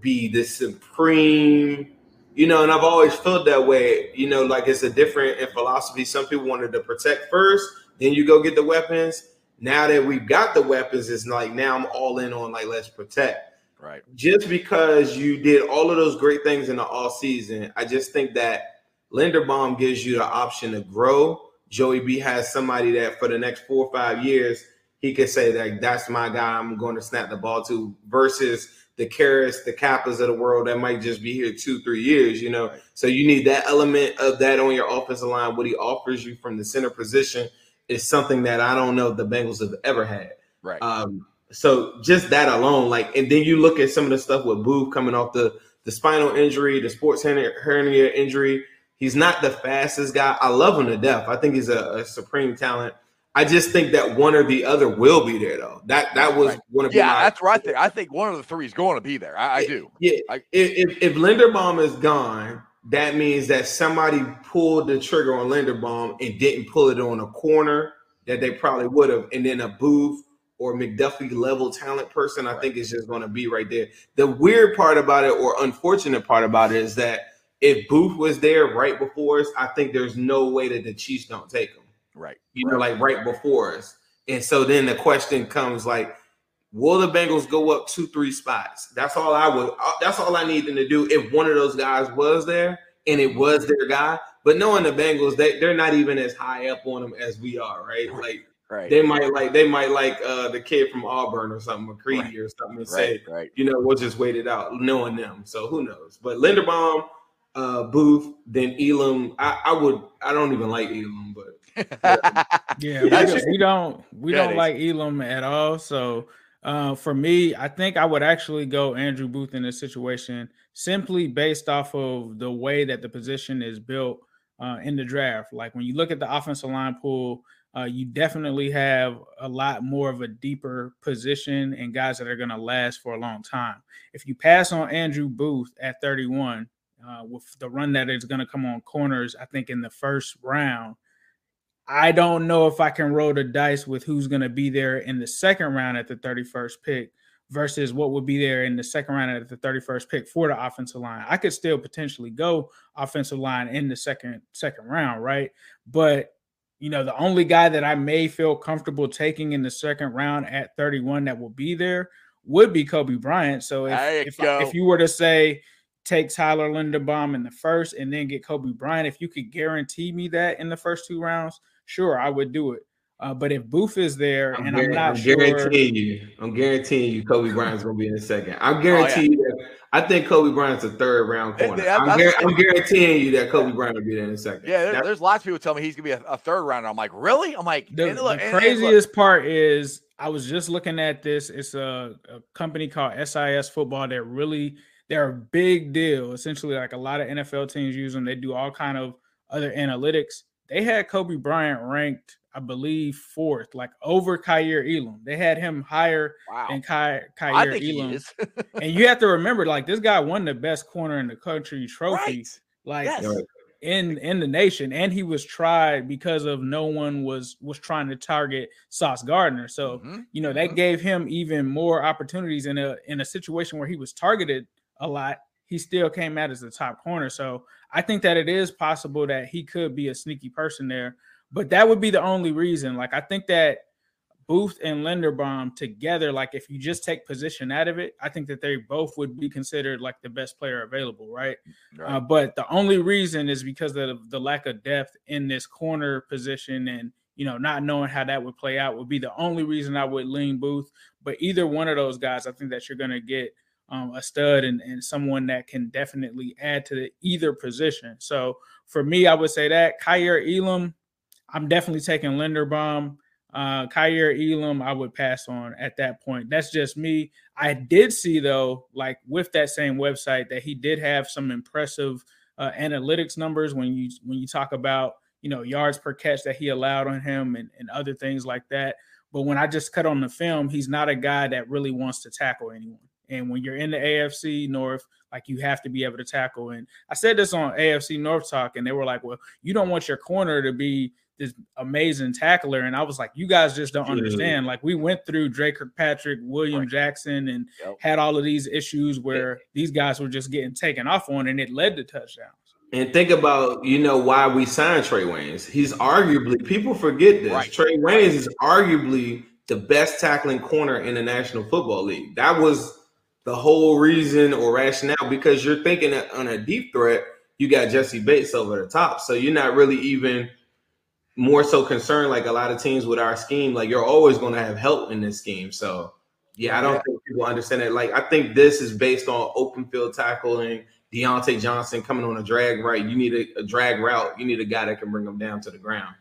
D: be the supreme you know, and I've always felt that way. You know, like it's a different in philosophy. Some people wanted to protect first, then you go get the weapons. Now that we've got the weapons, it's like now I'm all in on like let's protect.
B: Right.
D: Just because you did all of those great things in the all season, I just think that Linderbaum gives you the option to grow. Joey B has somebody that for the next four or five years he could say that that's my guy. I'm going to snap the ball to versus the Karras, the Cappas of the world that might just be here two, three years, you know. So you need that element of that on your offensive line. What he offers you from the center position is something that I don't know the Bengals have ever had.
B: Right.
D: Um, so just that alone, like, and then you look at some of the stuff with Booth coming off the the spinal injury, the sports hernia, hernia injury. He's not the fastest guy. I love him to death. I think he's a, a supreme talent. I just think that one or the other will be there, though. That that was
B: Right.
D: one of
B: yeah,
D: my,
B: that's right there. I think one of the three is going to be there. I, I do.
D: Yeah,
B: I-
D: if if Linderbaum is gone, that means that somebody pulled the trigger on Linderbaum and didn't pull it on a corner that they probably would have, and then a Booth or McDuffie level talent person, I think is just going to be right there. The weird part about it, or unfortunate part about it, is that if Booth was there right before us, I think there's no way that the Chiefs don't take him
B: Right.
D: you know, like right before us. And so then the question comes like, will the Bengals go up two, three spots? That's all I would. uh, That's all I need them to do. If one of those guys was there and it was their guy, but knowing the Bengals, they they're not even as high up on them as we are, right? Like
B: Right.
D: they might like they might like uh the kid from Auburn or something, McCreary or something, and say,
B: right. Right.
D: you know, we'll just wait it out, knowing them. So who knows? But Linderbaum, uh, Booth, then Elam. I, I would. I don't even like Elam, but
C: Yeah, we don't, we don't we
B: Yeah, it
C: don't
B: is.
C: like Elam at all. So uh, for me, I think I would actually go Andrew Booth in this situation simply based off of the way that the position is built uh, in the draft. Like when you look at the offensive line pool, uh, you definitely have a lot more of a deeper position and guys that are going to last for a long time. If you pass on Andrew Booth at 31, uh, with the run that is going to come on corners, I think in the first round. I don't know if I can roll the dice with who's going to be there in the second round at the 31st pick versus what would be there in the second round at the 31st pick for the offensive line. I could still potentially go offensive line in the second second round, right? But you know, the only guy that I may feel comfortable taking in the second round at 31 that will be there would be Coby Bryant. So if if, if you were to say take Tyler Linderbaum in the first and then get Coby Bryant, if you could guarantee me that in the first two rounds, sure, I would do it. Uh, but if Booth is there
D: I'm,
C: and I'm
D: guar-
C: not
D: I'm
C: sure,
D: guaranteeing you. I'm guaranteeing you, Coby Bryant's gonna be in the second. I'm
B: Oh,
D: guaranteeing you that. I think Coby Bryant's a third round
B: And
D: corner.
B: that-
D: I'm,
B: that's-
D: guar- I'm guaranteeing you that Coby Bryant will be there in a second.
B: Yeah, there, there's lots of people tell me he's gonna be a, a third rounder. I'm like, really? I'm like,
C: the,
B: and look,
C: the
B: and- and look,
C: craziest part is I was just looking at this. It's a, a company called SIS Football. They're really they're a big deal. Essentially, like a lot of NFL teams use them. They do all kind of other analytics. They had Coby Bryant ranked, I believe, fourth, like over Kaiir Elam. They had him higher
B: wow.
C: than Ky,
B: I Kaiir
C: Elam. and you have to remember, like this guy won the best corner in the country trophy,
B: right.
C: like
B: Yes.
C: In in the nation, and he was tried because of no one was was trying to target Sauce Gardner. So
B: Mhm.
C: you know that
B: Mhm.
C: gave him even more opportunities in a in a situation where he was targeted a lot. He still came out as the top corner. So I think that it is possible that he could be a sneaky person there, but that would be the only reason. Like I think that Booth and Linderbaum together, like if you just take position out of it, I think that they both would be considered like the best player available, right?
B: Right.
C: Uh, but the only reason is because of the lack of depth in this corner position and you know not knowing how that would play out would be the only reason I would lean Booth. But either one of those guys, I think that you're going to get um, a stud and, and someone that can definitely add to the, either position. So for me, I would say that Kaiir Elam, I'm definitely taking Linderbaum. Uh, Kaiir Elam, I would pass on at that point. That's just me. I did see though, like with that same website, that he did have some impressive uh, analytics numbers when you when you talk about you know yards per catch that he allowed on him and, and other things like that. But when I just cut on the film, he's not a guy that really wants to tackle anyone. And when you're in the AFC North, like you have to be able to tackle. And I said this on AFC North Talk, and they were like, "Well, you don't want your corner to be this amazing tackler." And I was like, "You guys just don't understand. Like we went through Dre Kirkpatrick, William right. Jackson, and yep. had all of these issues where these guys were just getting taken off on, and it led to touchdowns."
D: And think about, you know, why we signed Trae Waynes. He's arguably, people forget this. Right. Trae Waynes is arguably the best tackling corner in the National Football League. That was the whole reason or rationale because you're thinking that on a deep threat, you got Jessie Bates over the top. So you're not really even more so concerned like a lot of teams with our scheme. Like you're always going to have help in this scheme. So yeah, I don't yeah. think people understand it. Like I think this is based on open field tackling. Diontae Johnson coming on a drag right. You need a, a drag route. You need a guy that can bring them down to the ground.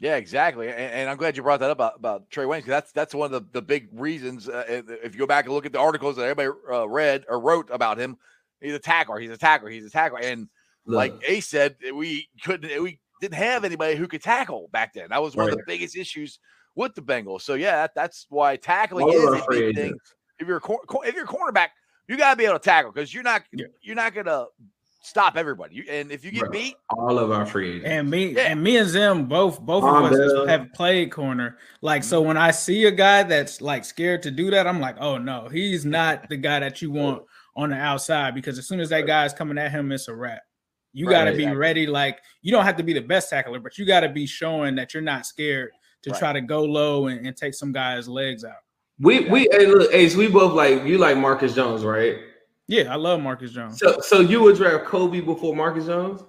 B: Yeah, exactly. And, and, I'm glad you brought that up about, about Trae Waynes because that's that's one of the, the big reasons. Uh, if you go back and look at the articles that everybody uh, read or wrote about him, he's a tackler. He's a tackler. He's a tackler. And Look. like Ace said, we couldn't we didn't have anybody who could tackle back then. That was one right. of the biggest issues with the Bengals. So yeah, that, that's why tackling is a big thing. If you're a if you're a cornerback, you got to be able to tackle because you're not yeah. you're not gonna stop everybody. You, and if you get beat,
D: all of our free
C: and me yeah. and me and Zim both both of us have played corner. Like so, mm-hmm. when I see a guy that's like scared to do that, I'm like, oh no, he's not the guy that you want on the outside because as soon as that guy is coming at him, it's a wrap. You right, got to be exactly. ready. Like you don't have to be the best tackler, but you got to be showing that you're not scared to right. try to go low and, and, take some guy's legs out.
D: We we hey, look, Ace, we both like you like Marcus Jones, right?
C: Yeah, I love Marcus Jones.
D: So, so you would draft Coby before Marcus Jones?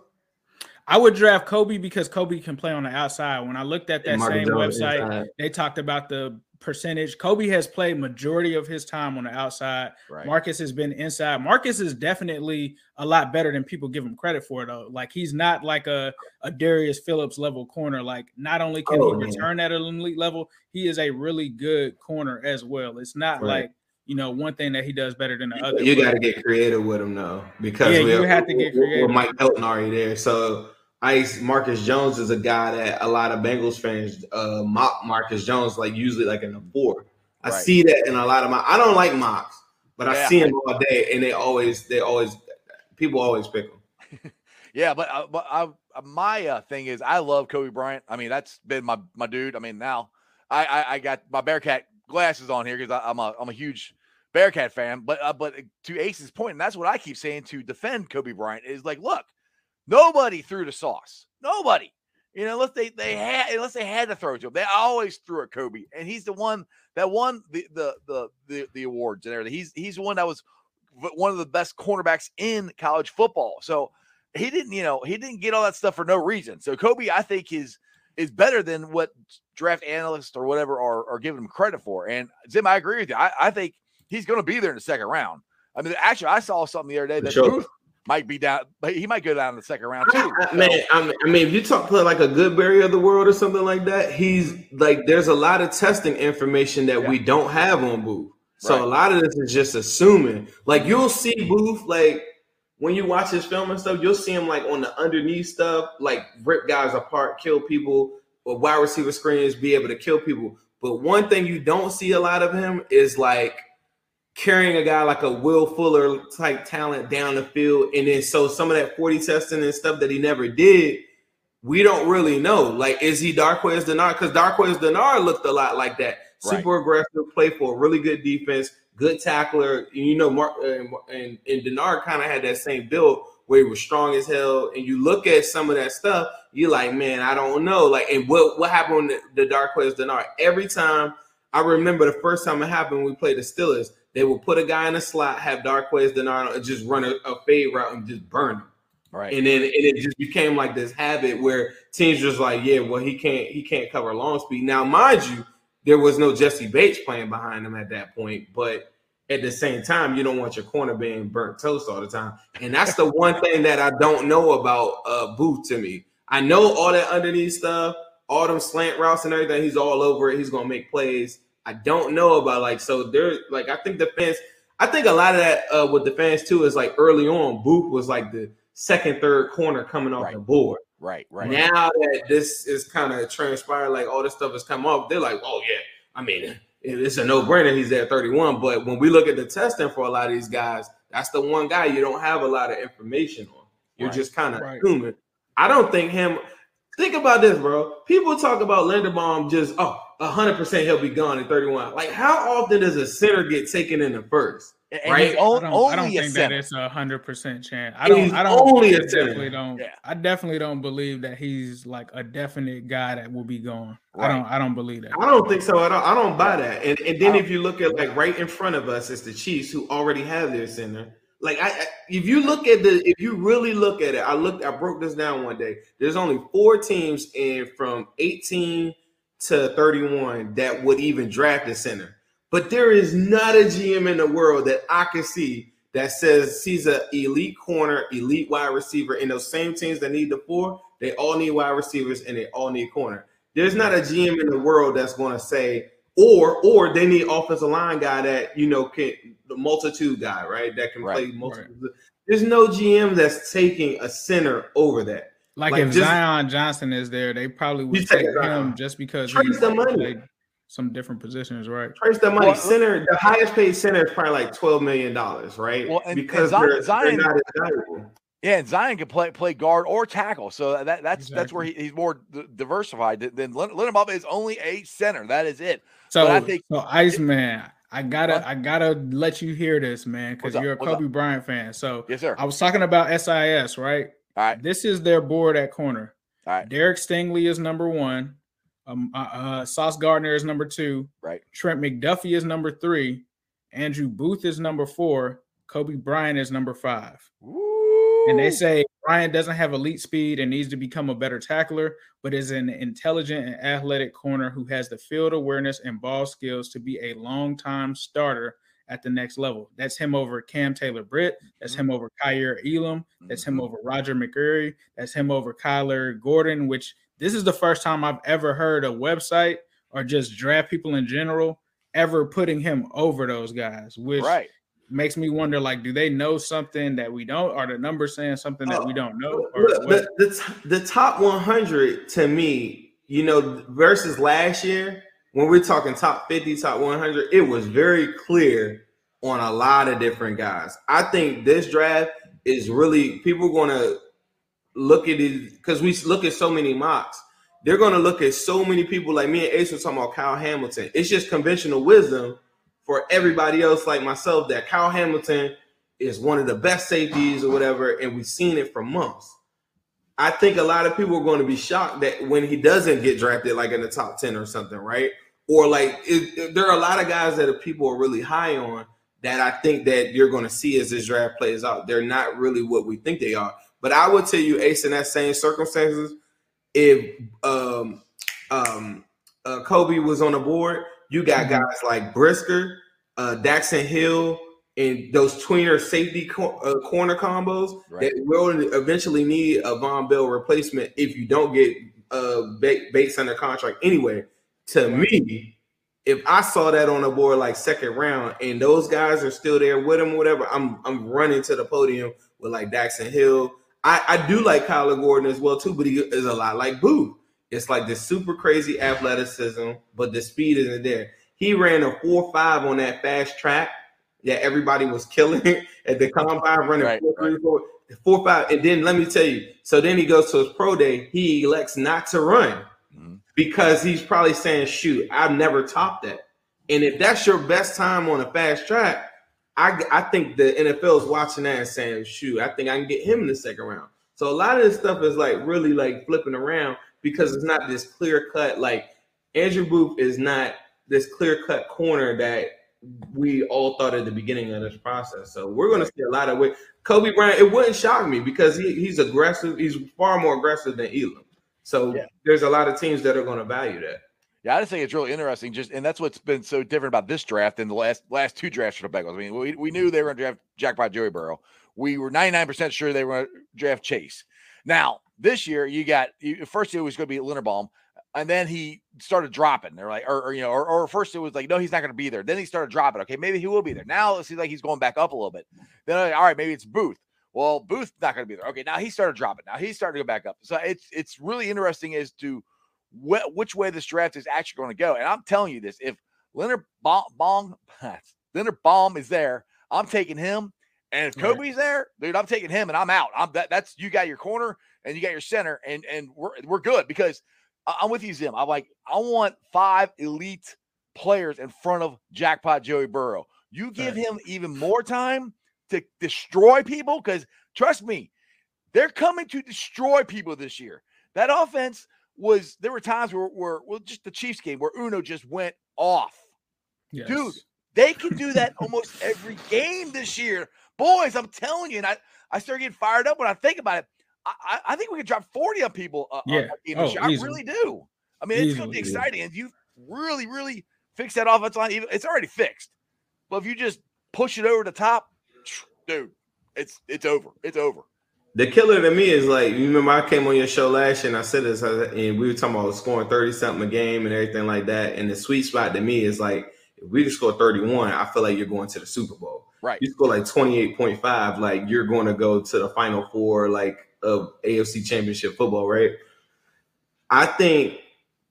C: I would draft Coby because Coby can play on the outside. When I looked at that same Jones website, inside. they talked about the percentage. Coby has played majority of his time on the outside. Right. Marcus has been inside. Marcus is definitely a lot better than people give him credit for, though. Like he's not like a, a Darius Phillips level corner. Like not only can oh, he return at an elite level, he is a really good corner as well. It's not right. like you know, one thing that he does better than the other.
D: You got to get creative with him though, because
C: yeah, you have to get creative.
D: With Mike Hilton already there, so Ice Marcus Jones is a guy that a lot of Bengals fans uh, mock Marcus Jones like usually like in the four. I right. see that in a lot of my. I don't like mocks, but yeah. I see him all day, and they always they always people always pick him.
B: yeah, but uh, but I, uh, my uh, thing is I love Coby Bryant. I mean that's been my my dude. I mean now I I, I got my Bearcat glasses on here because I'm a I'm a huge Bearcat fan, but uh, but to Ace's point, and that's what I keep saying to defend Coby Bryant is like, look, nobody threw the sauce, nobody. You know, unless they they had unless they had to throw to him, they always threw at Coby, and he's the one that won the the the the, the awards and everything. He's he's the one that was one of the best cornerbacks in college football. So he didn't, you know, he didn't get all that stuff for no reason. So Coby, I think, is is better than what draft analysts or whatever are, are giving him credit for. And Zim, I agree with you. I, I think he's going to be there in the second round. I mean, actually, I saw something the other day that sure. Booth might be down, but he might go down in the second round too.
D: I, man, I mean, I mean, if you talk to like a good Goodberry of the world or something like that, he's like, there's a lot of testing information that yeah. we don't have on Booth. So right. a lot of this is just assuming. Like you'll see Booth, like when you watch his film and stuff, you'll see him like on the underneath stuff, like rip guys apart, kill people, or wide receiver screens, be able to kill people. But one thing you don't see a lot of him is like carrying a guy like a Will Fuller type talent down the field. And then so some of that 40 testing and stuff that he never did, we don't really know. Like, is he Darqueze Dennard? Because Darqueze Dennard looked a lot like that. Super right. aggressive, play for a really good defense, good tackler. And you know, Mark uh, and, and Dennard kind of had that same build where he was strong as hell. And you look at some of that stuff, you're like, man, I don't know. Like, and what what happened with the, Darqueze Dennard? Every time I remember the first time it happened, we played the Steelers they will put a guy in a slot, have Darqueze Dennard, and just run a, a fade route and just burn him. Right. And then and it just became like this habit where teams just like, yeah, well, he can't he can't cover long speed. Now, mind you, there was no Jessie Bates playing behind him at that point, but at the same time, you don't want your corner being burnt toast all the time. And that's the one thing that I don't know about uh Booth to me. I know all that underneath stuff, all them slant routes and everything. He's all over it. He's gonna make plays. I don't know about like so there like I think the fans I think a lot of that uh with the fans too is like early on, Booth was like the second, third corner coming off
B: Right.
D: the board.
B: Right, right.
D: Now that this is kind of transpired, like all this stuff has come up, they're like, oh yeah, I mean, it's a no-brainer. He's at 31. But when we look at the testing for a lot of these guys, that's the one guy you don't have a lot of information on. You're
B: Right.
D: just kind of
C: Right.
D: assuming. I don't think him. Think about this, bro. People talk about Linderbaum just oh, 100% he'll be gone at 31. Like, how often does a center get taken in the first?
B: And
D: Right?
B: he's
C: I don't, I don't
B: a
C: think that it's a hundred percent chance. I don't. I don't.
D: only a
C: I
D: center.
C: definitely don't.
B: Yeah.
C: I definitely don't believe that he's like a definite guy that will be gone. I don't. I don't believe that.
D: I don't think so at all. I don't buy that. And and then if you look at like right in front of us, it's the Chiefs who already have their center. Like I, if you look at the if you really look at it, I looked I broke this down one day. There's only four teams in from 18 to 31 that would even draft a center. But there is not a GM in the world that I can see that says he's an elite corner, elite wide receiver. In those same teams that need the four, they all need wide receivers and they all need corner. There's not a GM in the world that's going to say, or or they need offensive line guy that you know can the multitude guy, right? That can
B: Right,
D: play multiple. There's no GM that's taking a center over that.
C: Like,
D: Like,
C: if
D: just-
C: Zion Johnson is there, they probably would
D: take
C: take
D: Zion.
C: him just because
D: Trace
C: he's
D: the money.
C: some different positions, right?
D: Trace the money.
B: Well,
D: center, the highest paid center is probably like twelve million dollars, right?
B: Well, and-
D: because
B: and Zion-
D: they're,
B: Zion-
D: they're not as valuable.
B: Yeah, and Zion can play play guard or tackle, so that that's that's where he, he's more d- diversified than than Lin- Linderbaum is only a center. That is it.
C: So,
B: But I think-
C: so Iceman, I gotta,
B: What?
C: I gotta let you hear this, man, because you're a
B: What's
C: Coby Bryant fan. So
B: Yes, sir.
C: I was talking about SIS, right?
B: All right,
C: This is their board at corner.
B: all right,
C: Derek Stingley is number one. Um, uh, uh, Sauce Gardner is number two.
B: right.
C: Trent McDuffie is number three. Andrew Booth is number four. Coby Bryant is number five. And they say Ryan doesn't have elite speed and needs to become a better tackler, but is an intelligent and athletic corner who has the field awareness and ball skills to be a long-time starter at the next level. That's him over Cam Taylor Britt. That's him over Kaiir Elam. That's him
B: Mhm.
C: over Roger McCreary. That's him over Kyler Gordon, which this is the first time I've ever heard a website or just draft people in general ever putting him over those guys, which
B: right.
C: Makes me wonder like do they know something that we don't are the numbers saying something that we oh, don't know or
D: The,
C: what?
D: the, the, top 100 to me, you know, versus last year, when we're talking top 50, top 100, it was very clear on a lot of different guys. I think this draft is really people going to look at it because we look at so many mocks. They're going to look at so many people like me and Ace were talking about Kyle Hamilton. It's just conventional wisdom for everybody else like myself that Kyle Hamilton is one of the best safeties or whatever, and we've seen it for months. I think a lot of people are going to be shocked that when he doesn't get drafted, like in the top 10 or something, right? Or like it, it- there are a lot of guys that people are really high on that I think that you're going to see as this draft plays out. They're not really what we think they are. But I would tell you, Ace, in that same circumstances, if um, um, uh, Coby was on the board, you got
C: Mhm.
D: guys like Brisker, uh, Daxton Hill, and those tweener safety co- uh, corner combos
B: Right.
D: that will eventually need a Vonn Bell replacement if you don't get uh, Ba- Bates under contract anyway. To me, if I saw that on the board like second round and those guys are still there with him, whatever, I'm I'm running to the podium with like Daxton Hill. I, I do like Kyler Gordon as well too, but he is a lot like Booth. It's like this super crazy athleticism, but the speed isn't there. He ran a four five on that fast track that everybody was killing at the combine, running
B: Right,
D: four, three, four, four, five. And then let me tell you, so then he goes to his pro day. He elects not to run
B: Mhm.
D: because he's probably saying, "Shoot, I've never topped that." And if that's your best time on a fast track, I, I think the NFL is watching that and saying, "Shoot, I think I can get him in the second round." So a lot of this stuff is like really like flipping around because it's not this clear cut. Like Andrew Booth is not this clear cut corner that we all thought at the beginning of this process. So we're going to see a lot of way. Coby Bryant, it wouldn't shock me because he, he's aggressive. He's far more aggressive than Elam. So
B: Yeah.
D: there's a lot of teams that are going to value that.
B: Yeah, I just think it's really interesting. Just and that's what's been so different about this draft than the last last two drafts for the Bengals. I mean, we, we knew they were going to draft jackpot Joey Burrow. We were 99% sure they were going to draft Chase. Now, this year, you got you, first it was going to be Linderbaum, and then he started dropping. They're like, or, or you know, or, or, first it was like, no, he's not going to be there. Then he started dropping. Okay, maybe he will be there. Now it seems like he's going back up a little bit. Then like, all right, maybe it's Booth. Well, Booth's not going to be there. Okay, now he started dropping. Now he's starting to go back up. So it's it's really interesting as to wh- which way this draft is actually going to go. And I'm telling you this: if Leonard Bong, Leonard Baum is there, I'm taking him. And if Coby's there, dude, I'm taking him and I'm out. I'm that, that's you got your corner and you got your center, and and we're we're good because I'm with you, Zim. I'm like, I want five elite players in front of jackpot Joey Burrow. You give right. him even more time to destroy people because trust me, they're coming to destroy people this year. That offense was there were times where where well just the Chiefs game where Uno just went off. Yes. Dude, they can do that almost every game this year. Boys, I'm telling you, and I, I start getting fired up when I think about it. I, I think we could drop 40 on people. Uh, yeah. On oh, I really do. I mean, it's going to be exciting. And you really, really fix that offense line. It's already fixed. But if you just push it over the top, dude, it's it's over. It's over.
D: The killer to me is like you remember I came on your show last year and I said this and we were talking about scoring 30 something a game and everything like that. And the sweet spot to me is like if we just score 31, I feel like you're going to the Super Bowl.
B: Right.
D: You score like 28.5, like you're going to go to the final four, like of AFC championship football, right? I think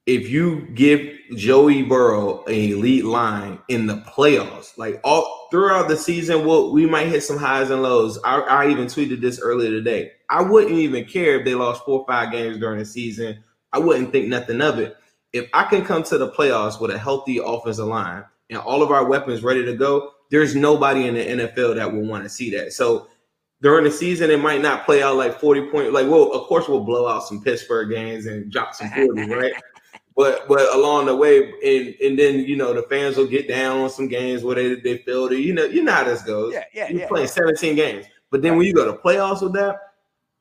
D: if you give Joey Burrow an elite line in the playoffs, like all throughout the season, we'll, we might hit some highs and lows. I, I even tweeted this earlier today. I wouldn't even care if they lost four or five games during the season. I wouldn't think nothing of it. If I can come to the playoffs with a healthy offensive line and all of our weapons ready to go, there's nobody in the NFL that will want to see that. So during the season, it might not play out like 40 point. Like, well, of course, we'll blow out some Pittsburgh games and drop some 40, right? But but along the way, and and then you know the fans will get down on some games where they they feel it. You know, you know how this goes.
B: Yeah, yeah.
D: You're
B: yeah.
D: playing 17 games, but then when you go to playoffs with that,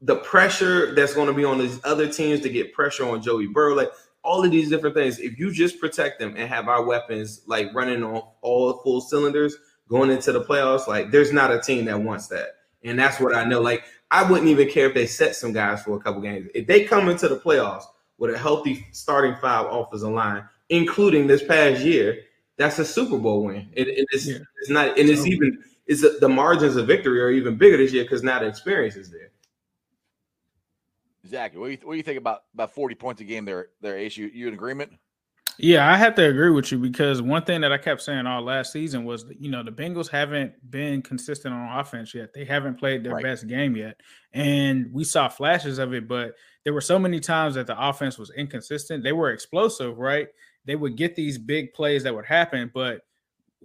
D: the pressure that's going to be on these other teams to get pressure on Joey Burrow, like all of these different things. If you just protect them and have our weapons like running on all full cylinders going into the playoffs, like there's not a team that wants that. And that's what I know. Like, I wouldn't even care if they set some guys for a couple games. If they come into the playoffs with a healthy starting five offensive line, including this past year, that's a Super Bowl win. It, it is, yeah. It's not, and it's even it's a, the margins of victory are even bigger this year because now the experience is there.
B: Exactly. What do you, what do you think about about forty points a game? There, there, Ace. You, you in agreement?
C: Yeah, I have to agree with you because one thing that I kept saying all last season was, you know, the Bengals haven't been consistent on offense yet. They haven't played their right. best game yet. And we saw flashes of it, but there were so many times that the offense was inconsistent. They were explosive, right? They would get these big plays that would happen, but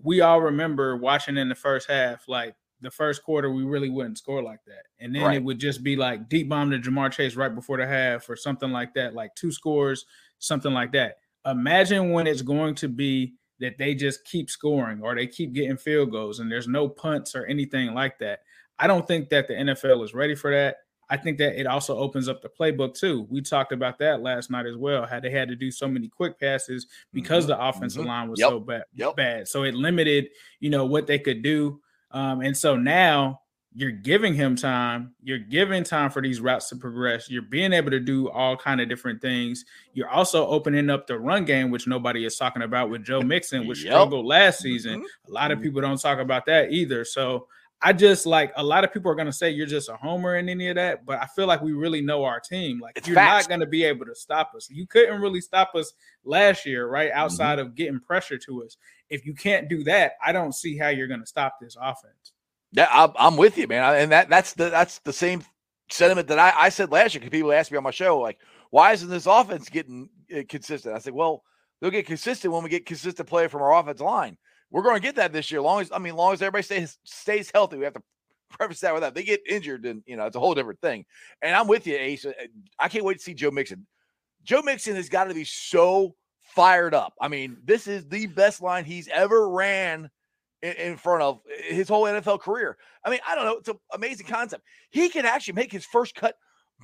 C: we all remember watching in the first half, like the first quarter, we really wouldn't score like that. And then right. it would just be like deep bomb to Ja'Marr Chase right before the half or something like that, like two scores, something like that imagine when it's going to be that they just keep scoring or they keep getting field goals and there's no punts or anything like that. I don't think that the NFL is ready for that. I think that it also opens up the playbook too. We talked about that last night as well. How they had to do so many quick passes because mm-hmm. the offensive mm-hmm. line was yep. so bad, yep. bad. So it limited, you know, what they could do. Um, and so now you're giving him time you're giving time for these routes to progress you're being able to do all kind of different things you're also opening up the run game which nobody is talking about with joe mixon which yep. struggled last season mm-hmm. a lot of mm-hmm. people don't talk about that either so i just like a lot of people are going to say you're just a homer in any of that but i feel like we really know our team like it's you're not going to be able to stop us you couldn't really stop us last year right mm-hmm. outside mm-hmm. of getting pressure to us if you can't do that i don't see how you're going to stop this offense
B: yeah, I'm, I'm with you, man. And that that's the that's the same sentiment that I, I said last year. Because people asked me on my show, like, why isn't this offense getting uh, consistent? I said, well, they'll get consistent when we get consistent play from our offensive line. We're going to get that this year. Long as I mean, long as everybody stays stays healthy, we have to preface that with that. They get injured, and you know it's a whole different thing. And I'm with you, Ace. Uh, I can't wait to see Joe Mixon. Joe Mixon has got to be so fired up. I mean, this is the best line he's ever ran in, in front of uh, his whole NFL career. I mean, I don't know. It's an amazing concept. He can actually make his first cut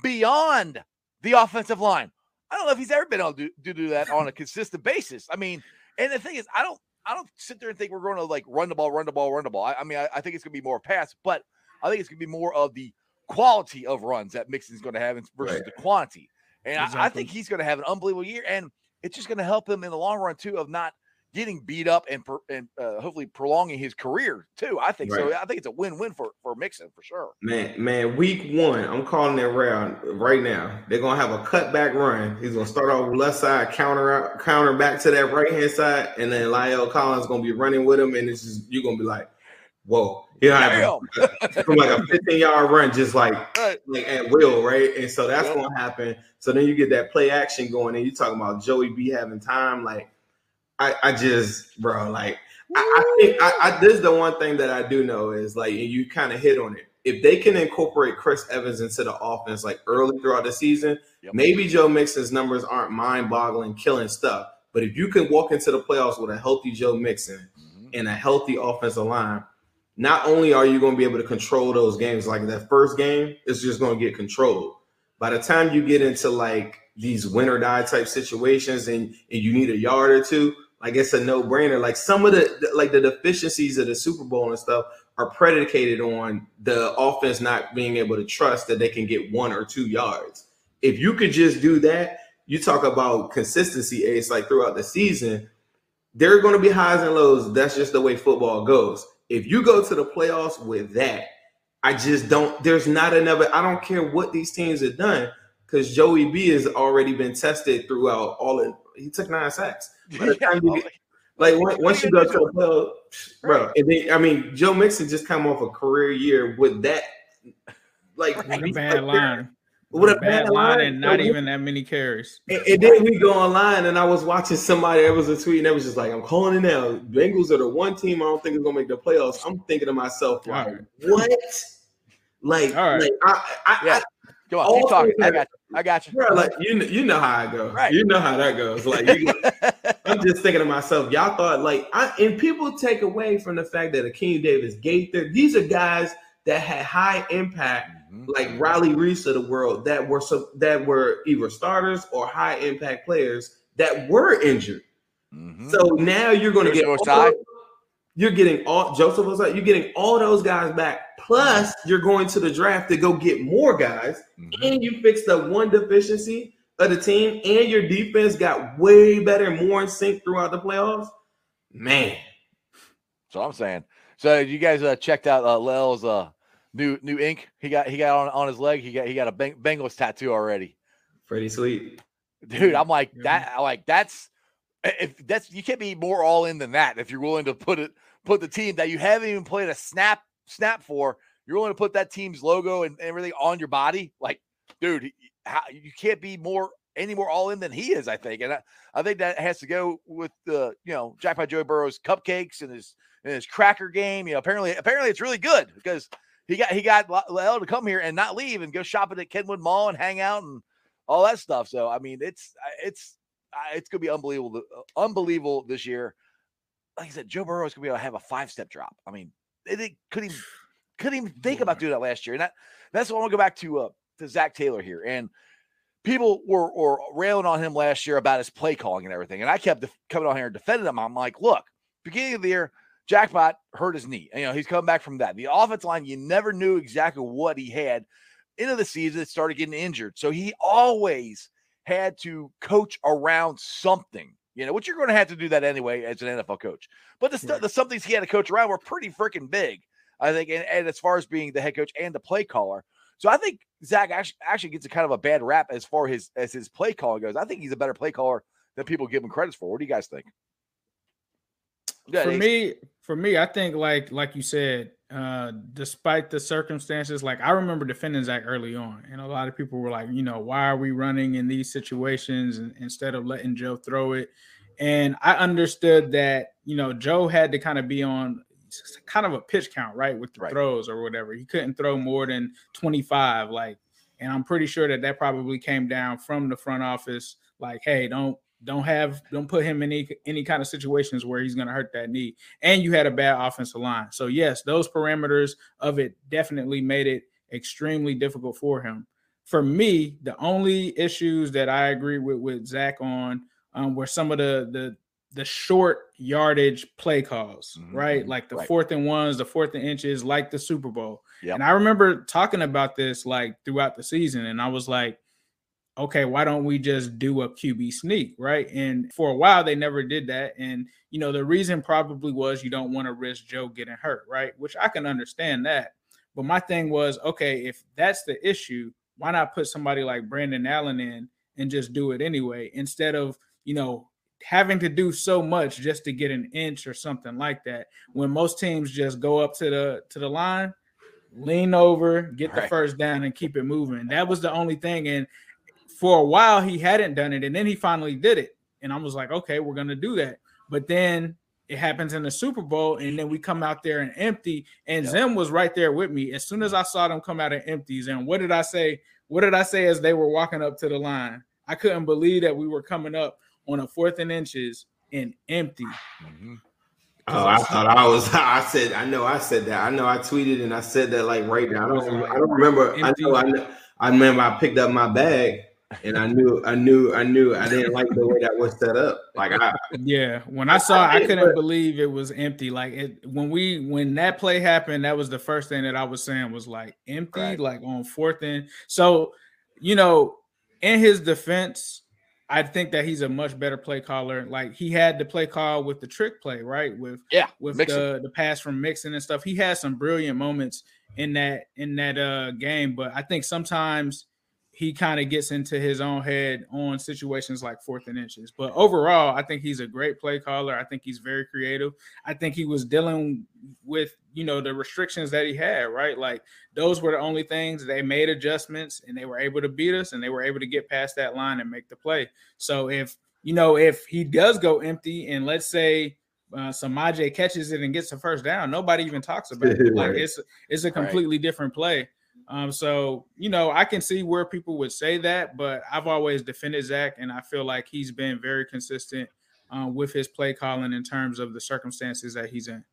B: beyond the offensive line. I don't know if he's ever been able to do, to do that on a consistent basis. I mean, and the thing is, I don't I don't sit there and think we're going to like run the ball, run the ball, run the ball. I, I mean, I, I, think it's going to be more pass, but I think it's going to be more of the quality of runs that Mixon's going to have versus right. the quantity. And exactly. I, I, think he's going to have an unbelievable year, and it's just going to help him in the long run too of not getting beat up and and uh, hopefully prolonging his career too. I think right. so. I think it's a win-win for for Mixon for sure.
D: Man, man, week one, I'm calling it round right now. They're gonna have a cutback run. He's gonna start off left side, counter out, counter back to that right hand side, and then La'el Collins gonna be running with him, and it's just you're gonna be like, whoa. You know, from like a 15 yard run, just like, like at will, right? And so that's gonna happen. So then you get that play action going, and you're talking about Joey B having time, like I, I just, bro, like I, I think I, I, this is the one thing that I do know is like, and you kind of hit on it. If they can incorporate Chris Evans into the offense like early throughout the season, yep. maybe Joe Mixon's numbers aren't mind-boggling, killing stuff. But if you can walk into the playoffs with a healthy Joe Mixon mm-hmm. and a healthy offensive line, not only are you going to be able to control those games, like that first game, it's just going to get controlled. By the time you get into like these win or die type situations and, and you need a yard or two, like it's a no brainer. Like some of the like the deficiencies of the Super Bowl and stuff are predicated on the offense not being able to trust that they can get one or two yards. If you could just do that, you talk about consistency, It's like throughout the season, there are going to be highs and lows. That's just the way football goes. If you go to the playoffs with that, I just don't, there's not another, I don't care what these teams have done because Joey B has already been tested throughout all of, he took nine sacks. By the time you get, like once you go to the bro, right. and then I mean Joe Mixon just come off a career year with that, like
C: what a bad like, line. What a, a bad, bad line, and not even that many carries.
D: And, and, then we go online, and I was watching somebody. There was a tweet, and it was just like, "I'm calling it now. Bengals are the one team I don't think is gonna make the playoffs." I'm thinking to myself, like, right. what? Like, like I, I,
B: yeah. Go on, keep talking. I got you. I got you.
D: Bro, like you, you know how I go. Right. You know how that goes. Like, you, I'm just thinking to myself, y'all thought like, I, and people take away from the fact that Akeem Davis, Gaither, these are guys that had high impact, mm-hmm. like Riley Reiff of the world, that were so that were either starters or high impact players that were injured. Mm-hmm. So now you're going to get all, you're getting all Joseph was like you're getting all those guys back Plus, you're going to the draft to go get more guys, mm-hmm. and you fix the one deficiency of the team, and your defense got way better, more in sync throughout the playoffs. Man,
B: so I'm saying. So you guys uh, checked out uh, La'el's uh, new new ink. He got he got on, on his leg. He got he got a Bengals tattoo already.
D: Pretty sweet,
B: dude. I'm like that. I like that's if that's you can't be more all in than that. If you're willing to put it put the team that you haven't even played a snap snap for, you're willing to put that team's logo and everything on your body. Like, dude, how, you can't be more any more all in than he is. I think, and I, I think that has to go with the you know Jackpot Joe Burrow's cupcakes and his and his cracker game. You know, apparently apparently it's really good because he got he got L to come here and not leave and go shopping at Kenwood Mall and hang out and all that stuff. So I mean, it's it's it's gonna be unbelievable, uh, unbelievable this year. Like I said, Joe Burrow is gonna be able to have a five step drop. I mean, they couldn't even couldn't even think about doing that last year. And that that's why I want to go back to uh, to Zac Taylor here. And people were, were railing on him last year about his play calling and everything. And I kept def- coming on here and defending him. I'm like, look, beginning of the year, Jackpot hurt his knee. You know, he's coming back from that. The offense line, you never knew exactly what he had. Into the season, it started getting injured. So he always had to coach around something. You know, which you're going to have to do that anyway as an NFL coach. But the, st- the somethings he had to coach around were pretty freaking big, I think. And, and, as far as being the head coach and the play caller, so I think Zac actually, actually gets a kind of a bad rap as far as his as his play calling goes. I think he's a better play caller than people give him credit for. What do you guys think?
C: For me, for me, I think like like you said, uh, despite the circumstances, like I remember defending Zac early on, and a lot of people were like, you know, why are we running in these situations instead of letting Joe throw it? And I understood that, you know, Joe had to kind of be on kind of a pitch count, right, with the right. throws or whatever. He couldn't throw more than 25, like, and I'm pretty sure that that probably came down from the front office, like, hey, don't don't have don't put him in any any kind of situations where he's going to hurt that knee. And you had a bad offensive line. So yes, those parameters of it definitely made it extremely difficult for him. for me, the only issues that I agree with with Zac on um, were some of the the the short yardage play calls, mm-hmm. right? Like the right. fourth and ones, the fourth and inches, like the Super Bowl. Yep. And I remember talking about this like throughout the season, and I was like, okay, why don't we just do a QB sneak, right? And for a while, they never did that. And, you know, the reason probably was you don't want to risk Joe getting hurt, right? Which I can understand that. But my thing was, okay, if that's the issue, why not put somebody like Brandon Allen in and just do it anyway instead of, you know, having to do so much just to get an inch or something like that when most teams just go up to the to the line lean over get the right. first down and keep it moving that was the only thing and for a while he hadn't done it and then he finally did it and i was like okay we're gonna do that but then it happens in the super bowl and then we come out there and empty and yep. zim was right there with me as soon as i saw them come out of empties and what did i say what did i say as they were walking up to the line i couldn't believe that we were coming up on a fourth and inches and empty mm-hmm.
D: Oh, I thought I was. I said. I know. I said that. I know. I tweeted and I said that like right now. I don't. I don't remember. I know. I know. I remember. I picked up my bag and I knew, I knew, I knew, I didn't like the way that was set up. Like, I,
C: yeah, when I saw, I, I couldn't but, believe it was empty. Like, it when we when that play happened, that was the first thing that I was saying was like empty, right. like on fourth and so, you know, in his defense, I think that he's a much better play caller. Like he had the play call with the trick play, right? With
B: yeah,
C: with the the pass from Mixon and stuff. He had some brilliant moments in that in that uh game, but I think sometimes he kind of gets into his own head on situations like fourth and inches. But overall, I think he's a great play caller. I think he's very creative. I think he was dealing with, you know, the restrictions that he had, right? Like those were the only things they made adjustments and they were able to beat us and they were able to get past that line and make the play. So if, you know, if he does go empty and let's say uh, Samaje catches it and gets the first down, nobody even talks about it. Like it's it's a completely right. different play. Um, so you know, I can see where people would say that, but I've always defended Zac, and I feel like he's been very consistent um, with his play calling in terms of the circumstances that he's in.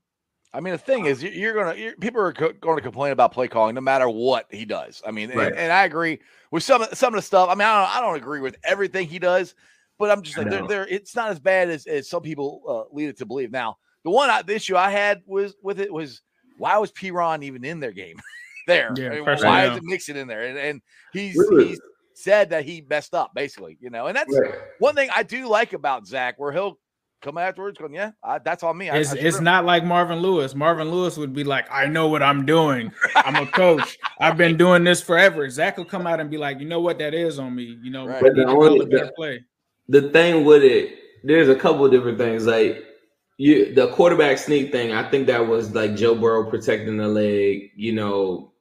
B: I mean, the thing is, you're gonna you're, people are co- going to complain about play calling no matter what he does. I mean, right. and, and, I agree with some some of the stuff. I mean, I don't, I don't agree with everything he does, but I'm just like, they're, they're, it's not as bad as, as some people uh, lead it to believe. Now, the one I, the issue I had was with it was why was Perine even in their game? there. Yeah, I mean, why is it Mixon in there? And, and he's really? he's said that he messed up, basically, you know. And that's right. one thing I do like about Zac, where he'll come afterwards going, Yeah, I, that's on me.
C: It's, I, I it's not like Marvin Lewis. Marvin Lewis would be like, I know what I'm doing. I'm a coach. I've been doing this forever. Zac will come out and be like, You know what? That is on me. You know, right. but the, only,
D: the, play. the thing with it, there's a couple different things. Like, you the quarterback sneak thing, I think that was like Joe Burrow protecting the leg, you know,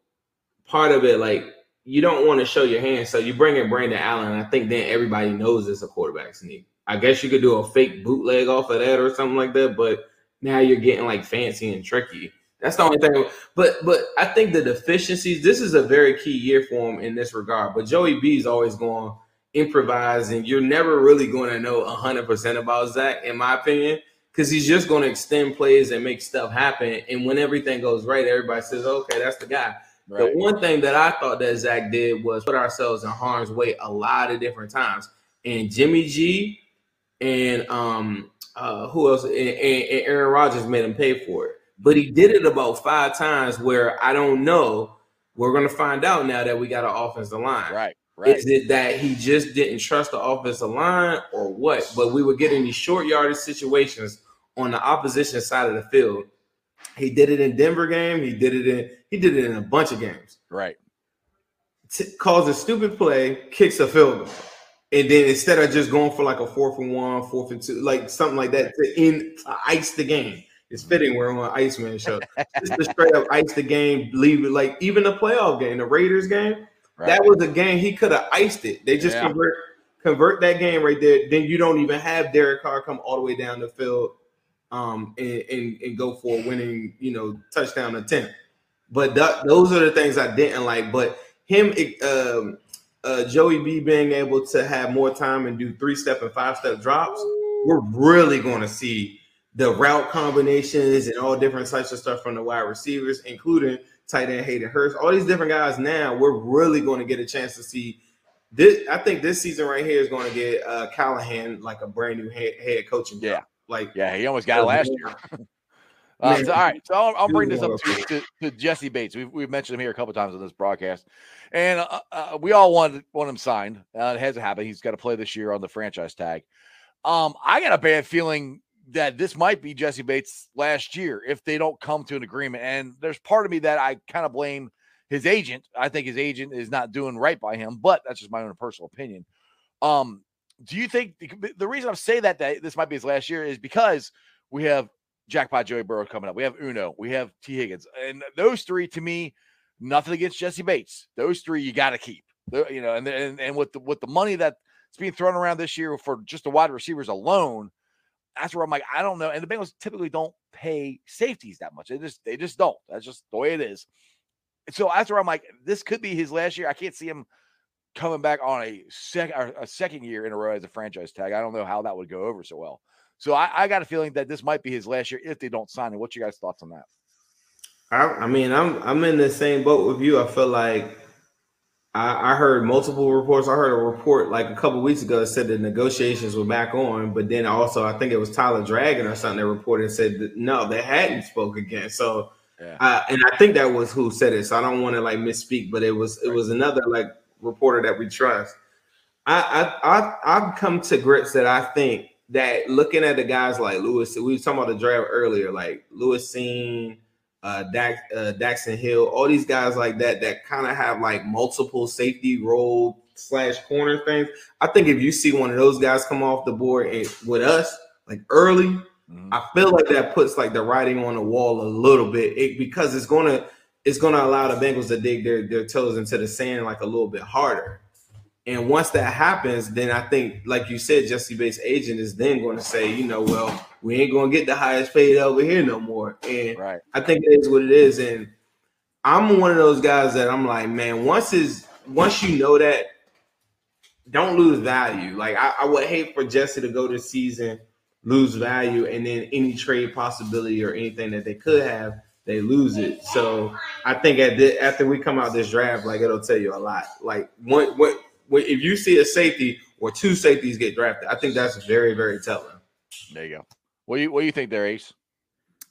D: part of it, like you don't want to show your hand, so you bring in Brandon Allen. I think then everybody knows it's a quarterback sneak. I guess you could do a fake bootleg off of that or something like that, but now you're getting like fancy and tricky. That's the only thing. But but I think the deficiencies. This is a very key year for him in this regard. But Joey B is always going to improvise, and you're never really going to know hundred percent about Zac, in my opinion, because he's just going to extend plays and make stuff happen. And when everything goes right, everybody says, "Okay, that's the guy." Right. The one thing that I thought that Zac did was put ourselves in harm's way a lot of different times. And Jimmy G and um uh who else and, and Aaron Rodgers made him pay for it. But he did it about five times where I don't know. We're gonna find out now that we got an offensive line.
B: Right. Right.
D: Is it that he just didn't trust the offensive line or what? But we were getting these short yardage situations on the opposition side of the field he did it in Denver game. He did it in he did it in a bunch of games.
B: Right.
D: T- calls a stupid play, kicks a field goal, and then instead of just going for like a fourth and one, fourth and two, like something like that to in to uh, ice the game. It's fitting we're on Iceman show. just to straight up ice the game, leave it like even the playoff game, the Raiders game. Right. That was a game he could have iced it. They just yeah. convert convert that game right there. Then you don't even have Derek Carr come all the way down the field um, and, and, and go for a winning, you know, touchdown attempt. But th- those are the things I didn't like. But him, um, uh, Joey B being able to have more time and do three step and five step drops, we're really going to see the route combinations and all different types of stuff from the wide receivers, including tight end Hayden Hurst, all these different guys. Now we're really going to get a chance to see this. I think this season right here is going to get uh, Callahan like a brand new head, head coaching.
B: Yeah,
D: job. Like
B: yeah, he almost got it last year. Uh, so, all right, so I'll, I'll bring this up to, to, to, Jessie Bates. We've, we've mentioned him here a couple times on this broadcast, and uh, uh, we all want want him signed. Uh, it hasn't happened. He's got to play this year on the franchise tag. Um, I got a bad feeling that this might be Jessie Bates last year if they don't come to an agreement. And there's part of me that I kind of blame his agent. I think his agent is not doing right by him, but that's just my own personal opinion. Um, do you think the, reason I'm saying that, that this might be his last year is because we have Jackpot Joey Burrow coming up. We have Uno. We have T. Higgins. And those three, to me, nothing against Jessie Bates. Those three you got to keep. You know, and, and and with the with the money that's being thrown around this year for just the wide receivers alone, that's where I'm like, I don't know. And the Bengals typically don't pay safeties that much. They just they just don't. That's just the way it is. So that's where I'm like, this could be his last year. I can't see him coming back on a second a second year in a row as a franchise tag. I don't know how that would go over so well. So I, I, got a feeling that this might be his last year if they don't sign him. What's your guys' thoughts on that?
D: I, I mean, I'm I'm in the same boat with you. I feel like I, I, heard multiple reports. I heard a report like a couple weeks ago that said the negotiations were back on, but then also I think it was Tyler Dragon or something that reported and said that no, they hadn't spoke again. So, yeah. uh, and I think that was who said it. So I don't want to like misspeak, but it was it was another like reporter that we trust. I I, I I've come to grips that I think that looking at the guys like Lewis, we were talking about the draft earlier, like Lewis Cine, uh, Dax, uh, Daxton Hill, all these guys like that that kind of have like multiple safety role slash corner things. I think if you see one of those guys come off the board and, with us like early, mm-hmm. I feel like that puts like the writing on the wall a little bit it, because it's gonna it's gonna allow the Bengals to dig their, their toes into the sand like a little bit harder. And once that happens, then I think, like you said, Jessie Bates' agent is then going to say, you know, well, we ain't going to get the highest paid over here no more. And right. I think it is what it is. And I'm one of those guys that I'm like, man, once is once you know that, don't lose value. Like I, I would hate for Jessie to go this season, lose value, and then any trade possibility or anything that they could have, they lose it. So I think at the, after we come out this draft, like it'll tell you a lot. Like what what if you see a safety or two safeties get drafted, I think that's very, very telling.
B: There you go. What do you what do you think there, Ace?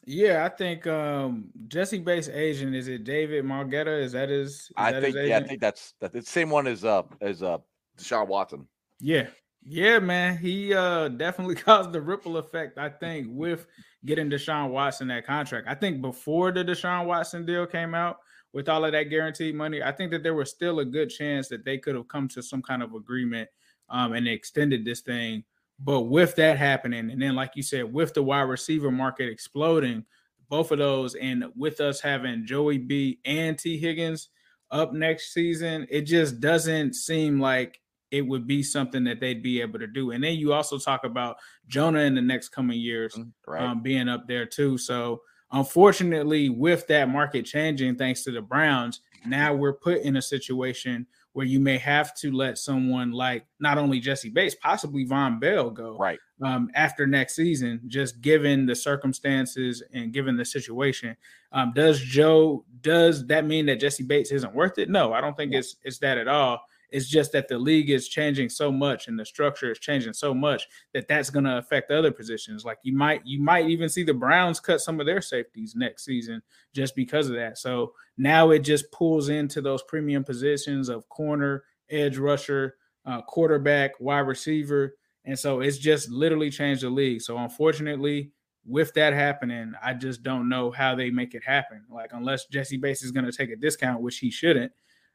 C: Yeah, I think um Jessie Bates agent is it David Mulugheta? Is that his? Is
B: I
C: that
B: think
C: his
B: yeah, I think that's that the same one as uh as uh Deshaun Watson.
C: Yeah, yeah, man. He uh definitely caused the ripple effect, I think, with getting Deshaun Watson that contract. I think before the Deshaun Watson deal came out, with all of that guaranteed money, I think that there was still a good chance that they could have come to some kind of agreement um, and extended this thing. But with that happening, and then like you said, with the wide receiver market exploding, both of those, and with us having Joey B and T Higgins up next season, it just doesn't seem like it would be something that they'd be able to do. And then you also talk about Jonah in the next coming years mm, right. um, being up there too. So Unfortunately, with that market changing, thanks to the Browns, now we're put in a situation where you may have to let someone like not only Jessie Bates, possibly Vonn Bell go
B: right
C: um, after next season, just given the circumstances and given the situation. Um, does Joe does that mean that Jessie Bates isn't worth it? No, I don't think it's it's that at all. It's just that the league is changing so much and the structure is changing so much that that's going to affect other positions. Like you might you might even see the Browns cut some of their safeties next season just because of that. So now it just pulls into those premium positions of corner, edge rusher, uh, quarterback, wide receiver, and so it's just literally changed the league. So unfortunately, with that happening, I just don't know how they make it happen. Like unless Jessie Bates is going to take a discount, which he shouldn't,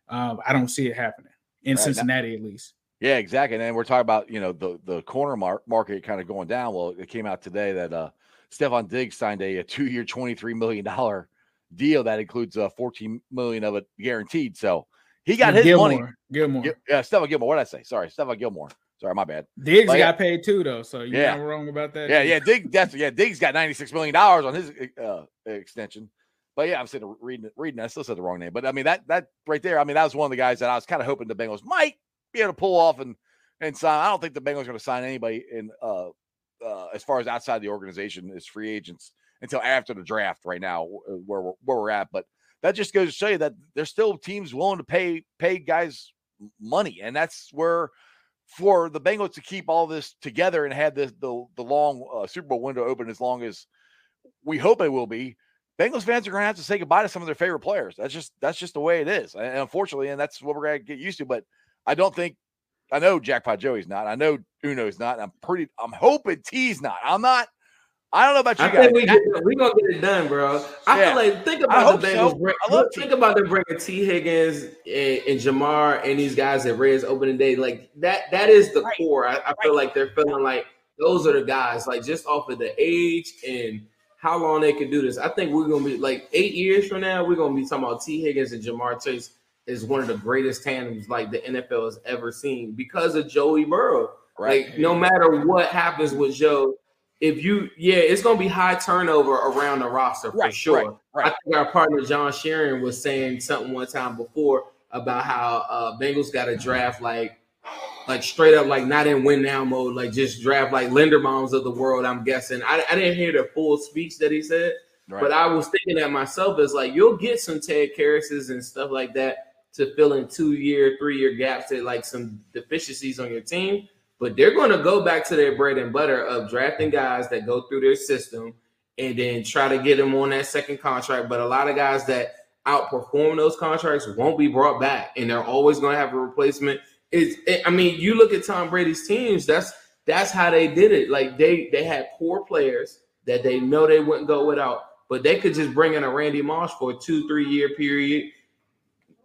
C: uh, I don't see it happening in right. Cincinnati at least.
B: Yeah, exactly. And then we're talking about you know the the corner mar- market kind of going down. Well, it came out today that uh Stefon Diggs signed a, a two year, twenty three million dollar deal that includes uh fourteen million of it guaranteed. So he got his
C: Gilmore.
B: money.
C: Gilmore.
B: Yeah, Stephon Gilmore. What did I say? Sorry, Stephon Gilmore. Sorry, my bad.
C: Diggs but, got paid too, though. So you yeah. not wrong about that.
B: Yeah, yeah. Diggs, that's yeah. Diggs got ninety six million dollars on his uh, extension. But yeah, I'm sitting reading reading. I still said the wrong name, but I mean that that right there. I mean that was one of the guys that I was kind of hoping the Bengals might be able to pull off and and sign. I don't think the Bengals are going to sign anybody in uh, uh, as far as outside the organization as free agents until after the draft. Right now, uh, where we're, where we're at, but that just goes to show you that there's still teams willing to pay pay guys money, and that's where for the Bengals to keep all this together and have this the the long uh, Super Bowl window open as long as we hope it will be. Bengals fans are going to have to say goodbye to some of their favorite players. That's just that's just the way it is, and unfortunately, and that's what we're going to get used to. But I don't think I know Jackpot Joey's not. I know Uno's not. I'm pretty. I'm hoping T's not. I'm not. I don't know about you
D: I
B: guys.
D: think we get, we gonna get it done, bro. I
B: Yeah.
D: feel like think about the Bengals.
B: so.
D: Bring,
B: I love
D: think
B: T.
D: about them bringing T Higgins and, and Ja'Marr and these guys at Reds opening day. Like that. That is the
B: Right.
D: core. I, I feel like they're feeling like those are the guys. Like just off of the age and how long they can do this. I think we're gonna be like eight years from now. We're gonna be talking about T Higgins and Ja'Marr Chase is one of the greatest tandems like the NFL has ever seen because of Joey Burrow.
B: right.
D: Like no matter what happens with Joe, if you yeah, it's gonna be high turnover around the roster for
B: Right,
D: sure.
B: right, right.
D: I think our partner John Sharon was saying something one time before about how uh Bengals got to draft like like straight up like not in win now mode, like just draft like Linderbaums of the world. I'm guessing. I, I didn't hear the full speech that he said,
B: right.
D: but I was thinking that myself as like you'll get some Ted Karrases and stuff like that to fill in two year, three year gaps at like some deficiencies on your team. But they're going to go back to their bread and butter of drafting guys that go through their system and then try to get them on that second contract. But a lot of guys that outperform those contracts won't be brought back, and they're always going to have a replacement. It's, it, I mean, you look at Tom Brady's teams. That's that's how they did it. Like they they had poor players that they know they wouldn't go without, but they could just bring in a Randy Moss for a two three year period,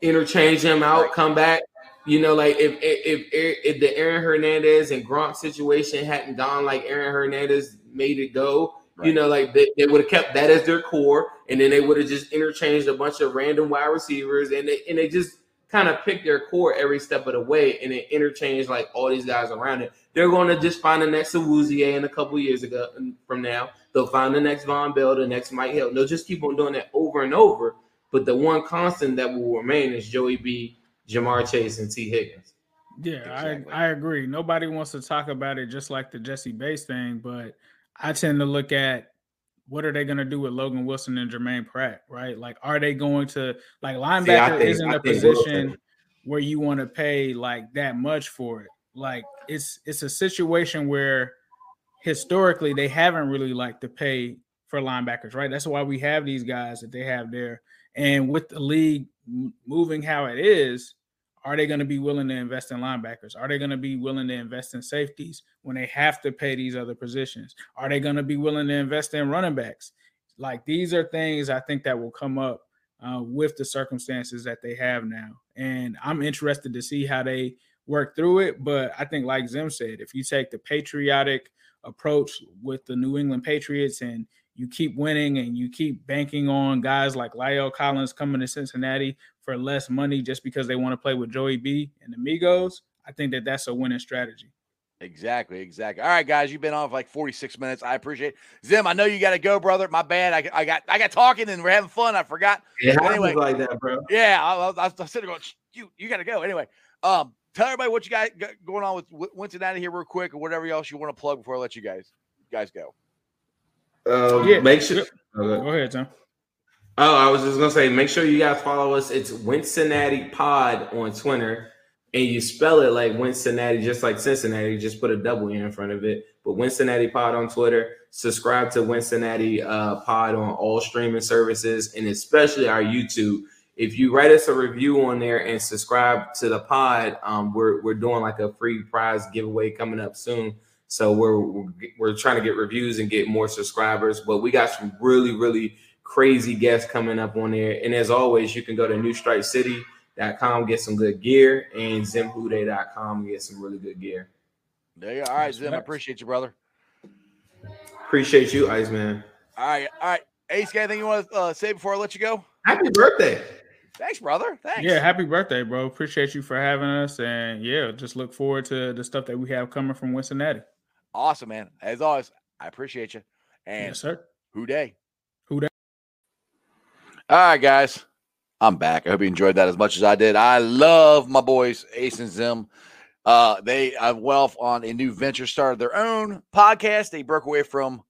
D: interchange them out,
B: Right.
D: come back. You know, like if if if, if the Aaron Hernandez and Gronk situation hadn't gone like Aaron Hernandez made it go, you know, like they, they would have kept that as their core, and then they would have just interchanged a bunch of random wide receivers, and they and they just kind of pick their core every step of the way, and they interchanged like all these guys around it. They're going to just find the next Awuzie in a couple years ago from now. They'll find the next Vonn Bell, the next Mike Hill. They'll just keep on doing that over and over. But the one constant that will remain is Joey B, Ja'Marr Chase, and T. Higgins.
C: Yeah,
B: Exactly.
C: I I agree. Nobody wants to talk about it just like the Jessie Bates thing, but I tend to look at what are they going to do with Logan Wilson and Germaine Pratt, right? Like, are they going to like linebacker
D: think-
C: isn't a position
D: Wilson-
C: where you want to pay like that much for it. Like, it's it's a situation where historically they haven't really liked to pay for linebackers, right? That's why we have these guys that they have there. And with the league moving how it is, are they going to be willing to invest in linebackers? Are they going to be willing to invest in safeties when they have to pay these other positions? Are they going to be willing to invest in running backs? Like these are things I think that will come up uh, with the circumstances that they have now. And I'm interested to see how they work through it. But I think, like Zim said, if you take the patriotic approach with the New England Patriots and you keep winning and you keep banking on guys like La'el Collins coming to Cincinnati for less money just because they want to play with Joey B and the Migos, I think that that's a winning strategy.
B: Exactly, exactly. All right, guys, you've been on for like 46 minutes. I appreciate it. Zim, I know you got to go, brother. My bad. I, I got I got talking and we're having fun. I forgot.
D: It happens
B: Anyway.
D: like that, bro.
B: Yeah, I, I, I was sitting there going, you you got to go. Anyway, um, tell everybody what you got got going on with Winston out of here real quick or whatever else you want to plug before I let you guys guys go.
D: Um,
C: Yeah.
D: Make sure.
C: Yep. Go ahead, Tom.
D: Oh, I was just gonna say, make sure you guys follow us. It's Cincinnati Pod on Twitter, and you spell it like Cincinnati, just like Cincinnati. Just put a double in front of it. But Cincinnati Pod on Twitter. Subscribe to Cincinnati uh, Pod on all streaming services, and especially our YouTube. If you write us a review on there and subscribe to the pod, um, we're we're doing like a free prize giveaway coming up soon. So we're, we're trying to get reviews and get more subscribers. But we got some really really crazy guests coming up on there. And as always, you can go to newstrikecity.com, get some good gear, and zimhude.com, get some really good gear.
B: There you go. All right, Zim, I appreciate you, brother.
D: Appreciate you, Iceman.
B: All right, all right. Ace, got anything you want to uh, say before I let you go?
D: Happy birthday.
B: Thanks, brother. Thanks.
C: Yeah, happy birthday, bro. Appreciate you for having us. And yeah, just look forward to the stuff that we have coming from Cincinnati.
B: Awesome, man. As always, I appreciate you. And
C: Yes, sir.
B: who
C: Dey?
B: All right, guys. I'm back. I hope you enjoyed that as much as I did. I love my boys, Ace and Zim. Uh, they have Wealth on a new venture, started their own podcast. They broke away from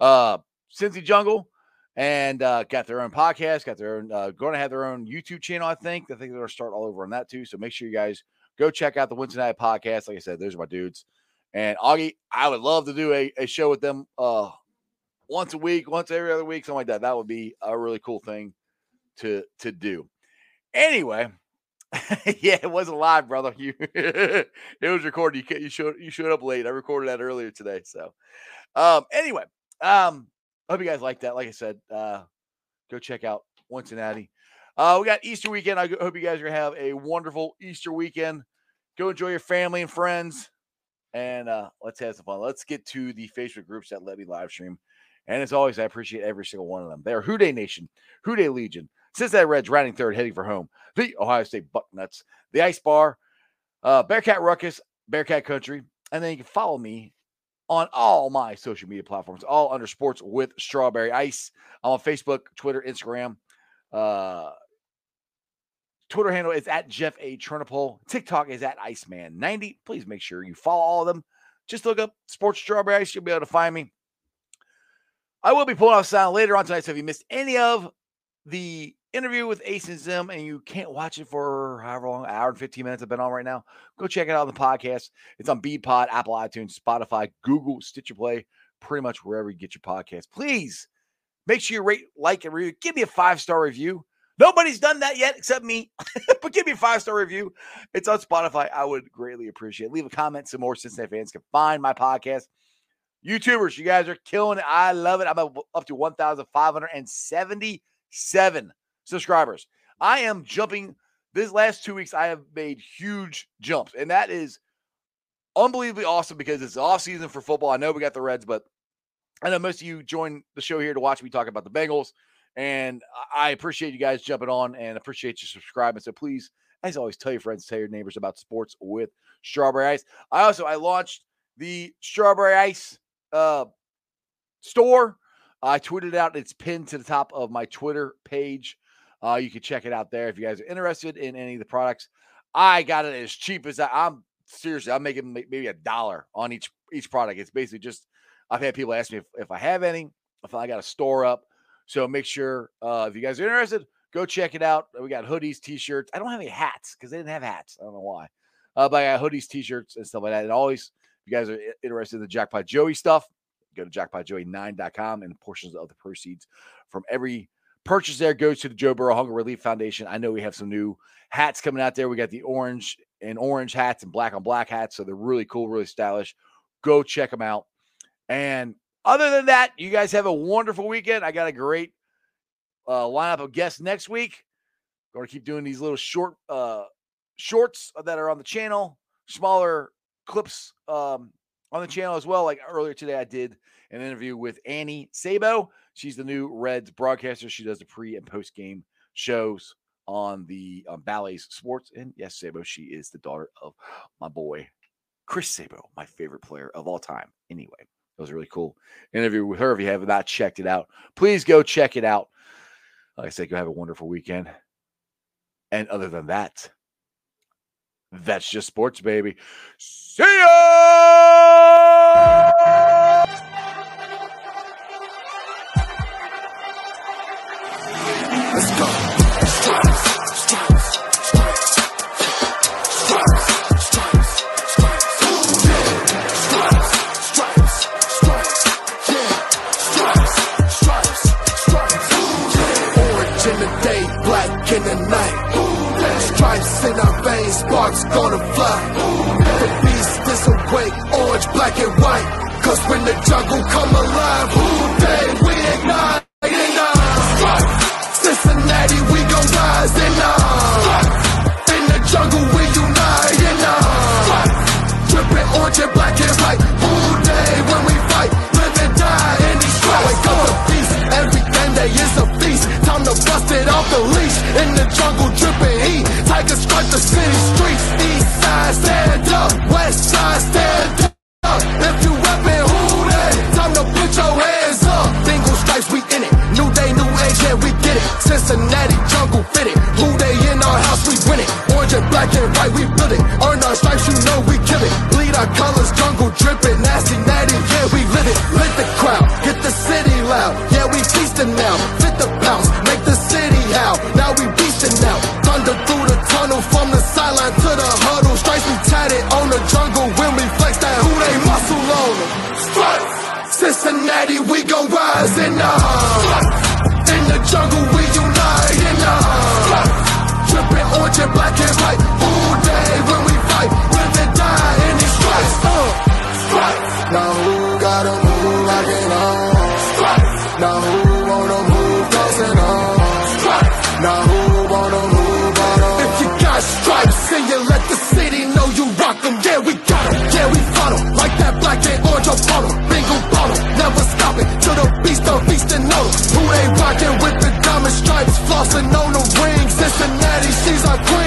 B: uh Cincy Jungle and uh, got their own podcast, got their own, uh, going to have their own YouTube channel. I think. I think they're to start all over on that too. So make sure you guys go check out the Cincinnati podcast. Like I said, those are my dudes. And Augie, I would love to do a, a show with them uh, once a week, once every other week, something like that. That would be a really cool thing to to do. Anyway, yeah, it wasn't live, brother. You it was recorded. You you showed you showed up late. I recorded that earlier today. So, um, anyway, um, I hope you guys like that. Like I said, uh, go check out Cincinnati. Uh, we got Easter weekend. I hope you guys are gonna have a wonderful Easter weekend. Go enjoy your family and friends, and uh, let's have some fun. Let's get to the Facebook groups that let me live stream. And as always, I appreciate every single one of them. They're Who Dey Nation, Who Dey Legion, Cincinnati Reds riding third, heading for home, the Ohio State Bucknuts, the Ice Bar, uh, Bearcat Ruckus, Bearcat Country, and then you can follow me on all my social media platforms, all under sports with strawberry ice. I'm on Facebook, Twitter, Instagram. Uh, Twitter handle is at Jeff A. Turnipole. TikTok is at Iceman90. Please make sure you follow all of them. Just look up Sports Strawberry Ice. You'll be able to find me. I will be pulling off sound later on tonight. So if you missed any of the interview with Ace and Zim and you can't watch it for however long, hour and 15 minutes I've been on right now, go check it out on the podcast. It's on BeatPod, Apple iTunes, Spotify, Google, Stitcher Play, pretty much wherever you get your podcast. Please make sure you rate, like, and review. Give me a five star review. Nobody's done that yet except me, but give me a five star review. It's on Spotify. I would greatly appreciate it. Leave a comment so more Cincinnati fans can find my podcast. YouTubers, you guys are killing it. I love it. I'm up to 1,577 subscribers. I am jumping. This last two weeks, I have made huge jumps, and that is unbelievably awesome because it's off season for football. I know we got the Reds, but I know most of you join the show here to watch me talk about the Bengals, and I appreciate you guys jumping on and appreciate you subscribing. So please, as always, tell your friends, tell your neighbors about sports with Strawberry Ice. I also I launched the Strawberry Ice uh, store. I tweeted out. It's pinned to the top of my Twitter page. Uh, you can check it out there if you guys are interested in any of the products. I got it as cheap as I, I'm. Seriously, I'm making maybe a dollar on each each product. It's basically just I've had people ask me if, if I have any, if I got a store up. So make sure uh, if you guys are interested, go check it out. We got hoodies, t-shirts. I don't have any hats because they didn't have hats. I don't know why. Uh, but I got hoodies, t-shirts, and stuff like that. And always, you guys are interested in the Jackpot Joey stuff, go to jackpotjoey9.com and portions of the proceeds from every purchase there goes to the Joe Burrow Hunger Relief Foundation. I know we have some new hats coming out there. We got the orange and orange hats and black on black hats. So they're really cool, really stylish. Go check them out. And other than that, you guys have a wonderful weekend. I got a great uh, lineup of guests next week. Going to keep doing these little short uh, shorts that are on the channel, smaller clips um, on the channel as well. Like earlier today, I did an interview with Annie Sabo. She's the new Reds broadcaster. She does the pre and post game shows on the um, Bally's Sports. And yes, Sabo, she is the daughter of my boy Chris Sabo, my favorite player of all time. Anyway, it was a really cool interview with her. If you have not checked it out, please go check it out. Like I said, go have a wonderful weekend. And other than that, that's just sports, baby. See ya!
A: Let's go. In the night. Stripes in our veins, sparks gonna fly. The beast is awake, orange, black and white. Cause when the jungle come alive, who Dey we ignite. Stripes. Cincinnati, we gon' rise and uh, in the jungle we unite and uh, dripping orange and black and white. All day when we fight, live and die in these stripes. Wake up the beast, every game day is a feast. Time to bust it off the leash in the jungle, the city streets. East side stand up, west side stand up. If you reppin' who Dey, time to put your hands up. Single stripes, we in it. New day, new age, yeah, we get it. Cincinnati jungle fitted. Who Dey in our house, we win it. Orange and black and white, we build it. Earn our stripes, you know we kill it. Bleed our colors, jungle dripping. Nasty, beast, I'm feasting no Who Dey rockin' with the diamond stripes Flossin' on the wings. Cincinnati, she's our queen.